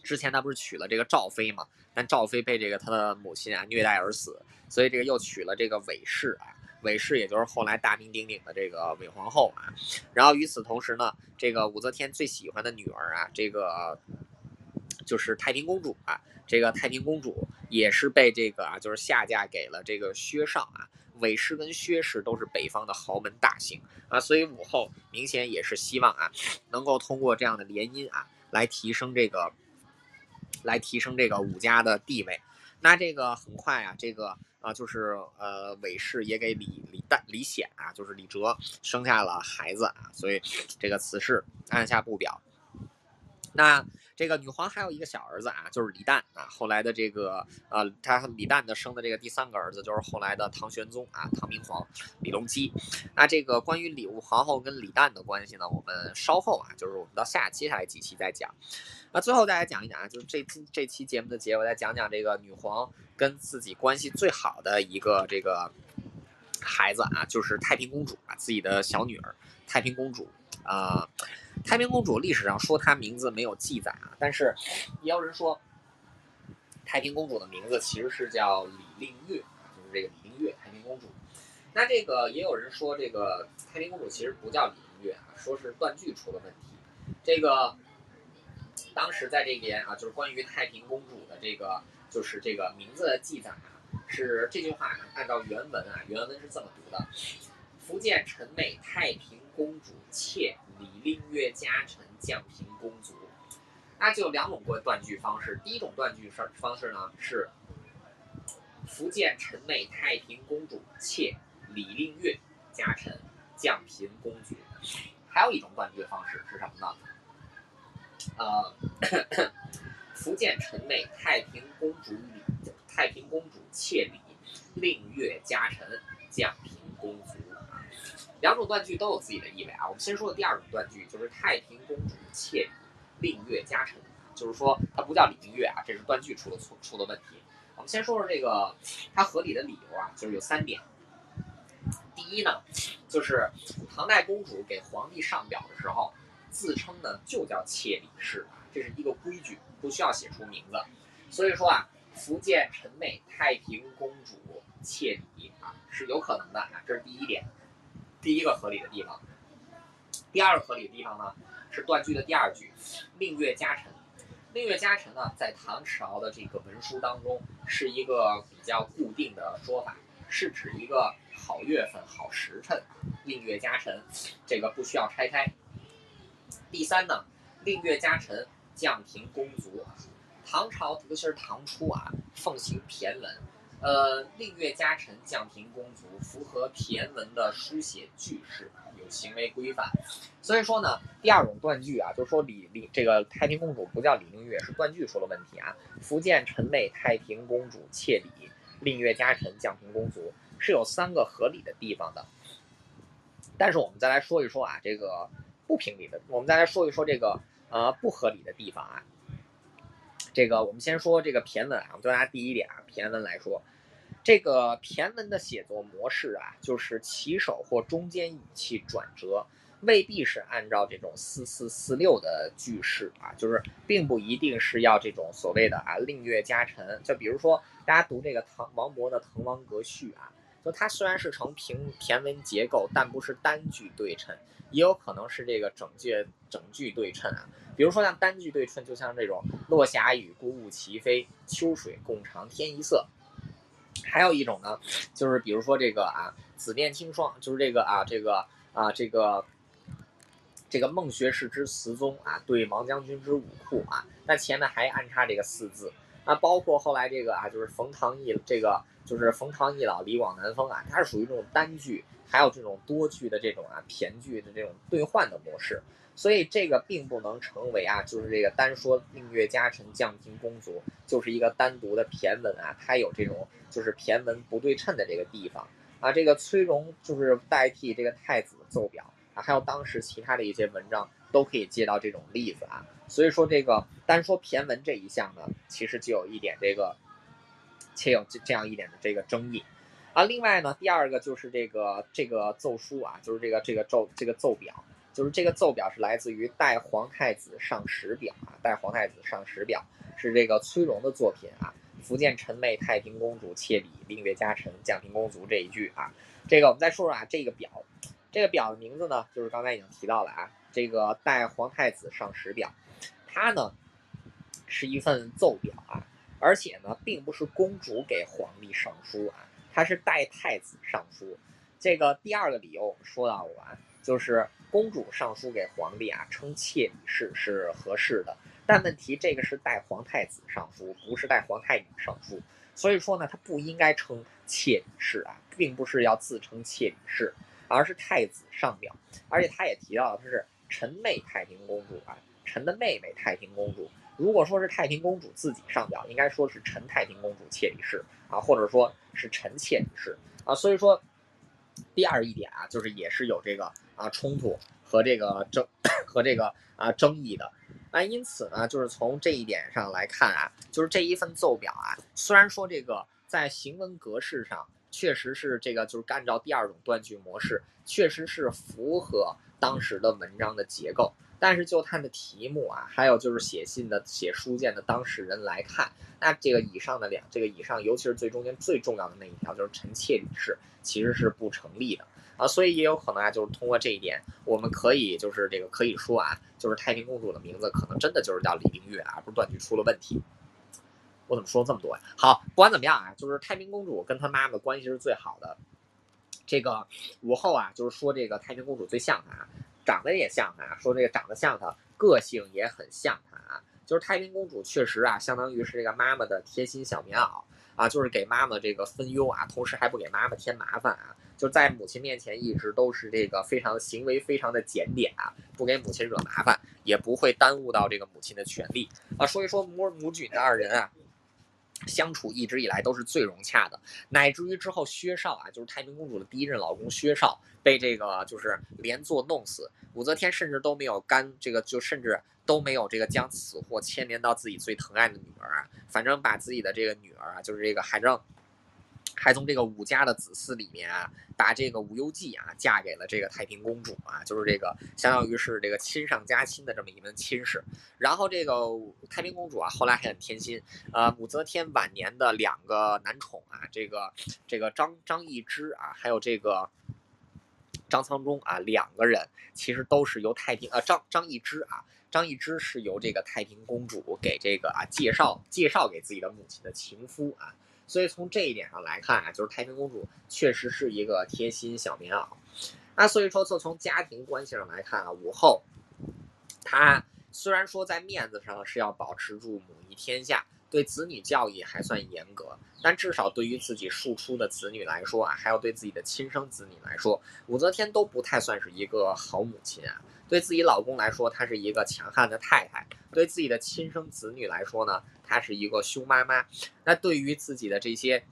之前他不是娶了这个赵妃嘛？但赵妃被这个他的母亲啊虐待而死，所以这个又娶了这个韦氏啊。韦氏也就是后来大名鼎鼎的这个韦皇后啊。然后与此同时呢，这个武则天最喜欢的女儿啊，这个就是太平公主啊。这个太平公主也是被这个啊，就是下嫁给了这个薛尚啊。韦氏跟薛氏都是北方的豪门大姓啊，所以武后明显也是希望啊，能够通过这样的联姻啊，来提升这个，来提升这个武家的地位。那这个很快啊，这个啊，就是呃，韦氏也给李李旦、李显啊，就是李哲生下了孩子啊，所以这个此事按下不表。那。这个女皇还有一个小儿子啊，就是李旦啊。后来的这个呃，他李旦的生的这个第三个儿子，就是后来的唐玄宗啊，唐明皇李隆基。那这个关于李皇后跟李旦的关系呢，我们稍后啊，就是我们到下接下来几期再讲。那最后再来讲一讲啊，就这期这期节目的结尾，再讲讲这个女皇跟自己关系最好的一个这个孩子啊，就是太平公主啊，自己的小女儿太平公主啊。太平公主历史上说她名字没有记载啊，但是也有人说太平公主的名字其实是叫李令月，就是这个李令月太平公主。那这个也有人说这个太平公主其实不叫李令月啊，说是断句出了问题。这个当时在这边啊，就是关于太平公主的这个就是这个名字的记载啊，是这句话按照原文啊，原文是这么读的：福建陈美太平公主妾。李令月家臣降平公族，那就有两种过断句方式。第一种断句方方式呢是福建陈美太平公主妾李令月家臣降平公族。还有一种断句方式是什么呢？呃，<coughs> 福建陈美太平公主李太平公主妾李令月家臣降平公族。两种断句都有自己的意味啊。我们先说的第二种断句，就是太平公主妾李令月家臣，就是说她不叫李令月啊，这是断句出了错出了问题。我们先说说这个它合理的理由啊，就是有三点。第一呢，就是唐代公主给皇帝上表的时候，自称呢就叫妾李氏，这是一个规矩，不需要写出名字。所以说啊，福建陈妹太平公主妾礼啊是有可能的啊，这是第一点，第一个合理的地方。第二个合理的地方呢，是断句的第二句“令月嘉辰”。令月嘉辰呢，在唐朝的这个文书当中是一个比较固定的说法，是指一个好月份、好时辰。令月嘉辰，这个不需要拆开。第三呢，令月嘉辰，降平公族。唐朝，尤其是唐初啊，奉行骈文。呃，令月嘉辰，降平公族，符合骈文的书写句式，有行为规范。所以说呢，第二种断句啊，就是说李李这个太平公主不叫李令月，是断句出了问题啊。福建陈妹太平公主妾李，令月嘉辰，降平公族，是有三个合理的地方的。但是我们再来说一说啊，这个不平理的，我们再来说一说这个呃不合理的地方啊。这个我们先说这个骈文啊，我们就拿第一点啊，骈文来说。这个骈文的写作模式啊，就是起首或中间语气转折，未必是按照这种四四四六的句式啊，就是并不一定是要这种所谓的啊令月嘉辰。就比如说大家读这个唐王勃的《滕王阁序》啊，就它虽然是成平骈文结构，但不是单句对称，也有可能是这个整句整句对称啊。比如说像单句对称，就像这种“落霞与孤鹜齐飞，秋水共长天一色”。还有一种呢，就是比如说这个啊，紫殿青霜，就是这个啊，这个啊，这个这个孟学士之词宗啊，对王将军之武库啊，那前面还暗插这个四字。那包括后来这个啊，就是冯唐易这个就是冯唐易老，李往南风啊，它是属于这种单句，还有这种多句的这种啊骈句的这种兑换的模式。所以这个并不能成为啊，就是这个单说令月嘉辰降平公族，就是一个单独的骈文啊，它有这种就是骈文不对称的这个地方啊。这个崔融就是代替这个太子奏表啊，还有当时其他的一些文章都可以接到这种例子啊。所以说这个单说骈文这一项呢，其实就有一点这个，且有这这样一点的这个争议啊。另外呢，第二个就是这个这个奏书啊，就是这个这个奏这个奏表。就是这个奏表是来自于《代皇太子上使表》啊，《代皇太子上使表》是这个崔融的作品啊。福建陈妹太平公主妾礼，令月嘉辰，降平公主这一句啊。这个我们再说说啊，这个表，这个表的名字呢，就是刚才已经提到了啊，这个《代皇太子上使表》，它呢是一份奏表啊，而且呢并不是公主给皇帝上书啊，它是代太子上书。这个第二个理由我们说到完，就是。公主上书给皇帝啊，称妾礼氏是合适的，但问题这个是代皇太子上书，不是代皇太女上书，所以说呢，他不应该称妾礼氏啊，并不是要自称妾礼氏，而是太子上表，而且他也提到了他是陈妹太平公主啊，陈的妹妹太平公主，如果说是太平公主自己上表，应该说是陈太平公主妾礼氏啊，或者说是陈妾礼氏啊，所以说第二一点啊，就是也是有这个。啊，冲突和这个争和这个啊争议的，那因此呢，就是从这一点上来看啊，就是这一份奏表啊，虽然说这个在行文格式上确实是这个就是按照第二种断句模式，确实是符合当时的文章的结构，但是就它的题目啊，还有就是写信的写书件的当事人来看，那这个以上的两这个以上，尤其是最中间最重要的那一条，就是臣妾李氏，其实是不成立的。啊，所以也有可能啊，就是通过这一点，我们可以就是这个可以说啊，就是太平公主的名字可能真的就是叫李明月啊，不是断句出了问题。我怎么说这么多呀？好，不管怎么样啊，就是太平公主跟她妈妈关系是最好的。这个武后啊，就是说这个太平公主最像她，长得也像她，说这个长得像她，个性也很像她啊。就是太平公主确实啊，相当于是这个妈妈的贴心小棉袄啊，就是给妈妈这个分忧啊，同时还不给妈妈添麻烦啊。就在母亲面前一直都是这个非常行为非常的检点啊，不给母亲惹麻烦，也不会耽误到这个母亲的权利啊。说一说母母女的二人啊，相处一直以来都是最融洽的，乃至于之后薛少啊，就是太平公主的第一任老公薛少被这个就是连坐弄死，武则天甚至都没有干这个，就甚至都没有这个将此祸牵连到自己最疼爱的女儿啊，反正把自己的这个女儿啊，就是这个海正。还从这个武家的子嗣里面啊，把这个武攸暨啊嫁给了这个太平公主啊，就是这个相当于是这个亲上加亲的这么一门亲事。然后这个太平公主啊，后来还很贴心，呃，武则天晚年的两个男宠啊，这个这个张张易之啊，还有这个张苍中啊，两个人其实都是由太平呃张张易之啊，张易之是由这个太平公主给这个啊介绍介绍给自己的母亲的情夫啊。所以从这一点上来看啊，就是太平公主确实是一个贴心小棉袄。那所以说，就从家庭关系上来看啊，武后她虽然说在面子上是要保持住母仪天下，对子女教育还算严格，但至少对于自己庶出的子女来说啊，还有对自己的亲生子女来说，武则天都不太算是一个好母亲啊。对自己老公来说，她是一个强悍的太太；对自己的亲生子女来说呢，她是一个凶妈妈。那对于自己的这些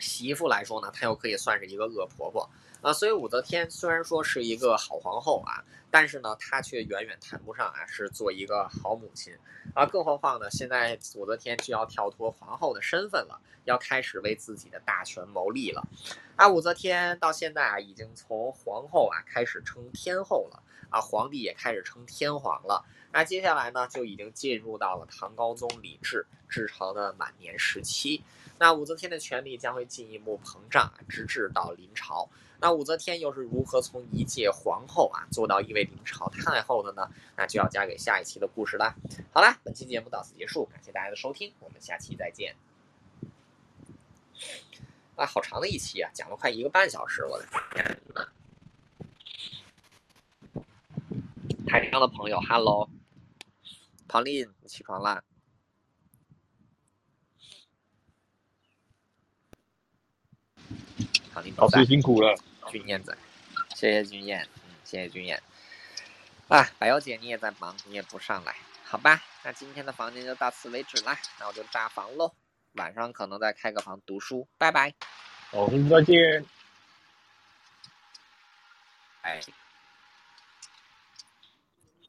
媳妇来说呢，她又可以算是一个恶婆婆啊。所以武则天虽然说是一个好皇后啊，但是呢，她却远远谈不上啊是做一个好母亲啊。更何况呢，现在武则天就要跳脱皇后的身份了，要开始为自己的大权谋利了。啊，武则天到现在啊，已经从皇后啊开始称天后了。啊，皇帝也开始称天皇了。那接下来呢，就已经进入到了唐高宗李治治朝的晚年时期。那武则天的权力将会进一步膨胀，直至到临朝。那武则天又是如何从一介皇后啊做到一位明朝太后的呢？那就要交给下一期的故事啦。好啦，本期节目到此结束，感谢大家的收听，我们下期再见。啊，好长的一期啊，讲了快一个半小时，我的天呐！台上的朋友，Hello，庞丽，你起床啦？老师辛苦了。君燕子，谢谢君燕，嗯，谢谢君燕。啊，白妖姐你也在忙，你也不上来，好吧？那今天的房间就到此为止啦，那我就炸房喽。晚上可能再开个房读书，拜拜。好，再见。哎。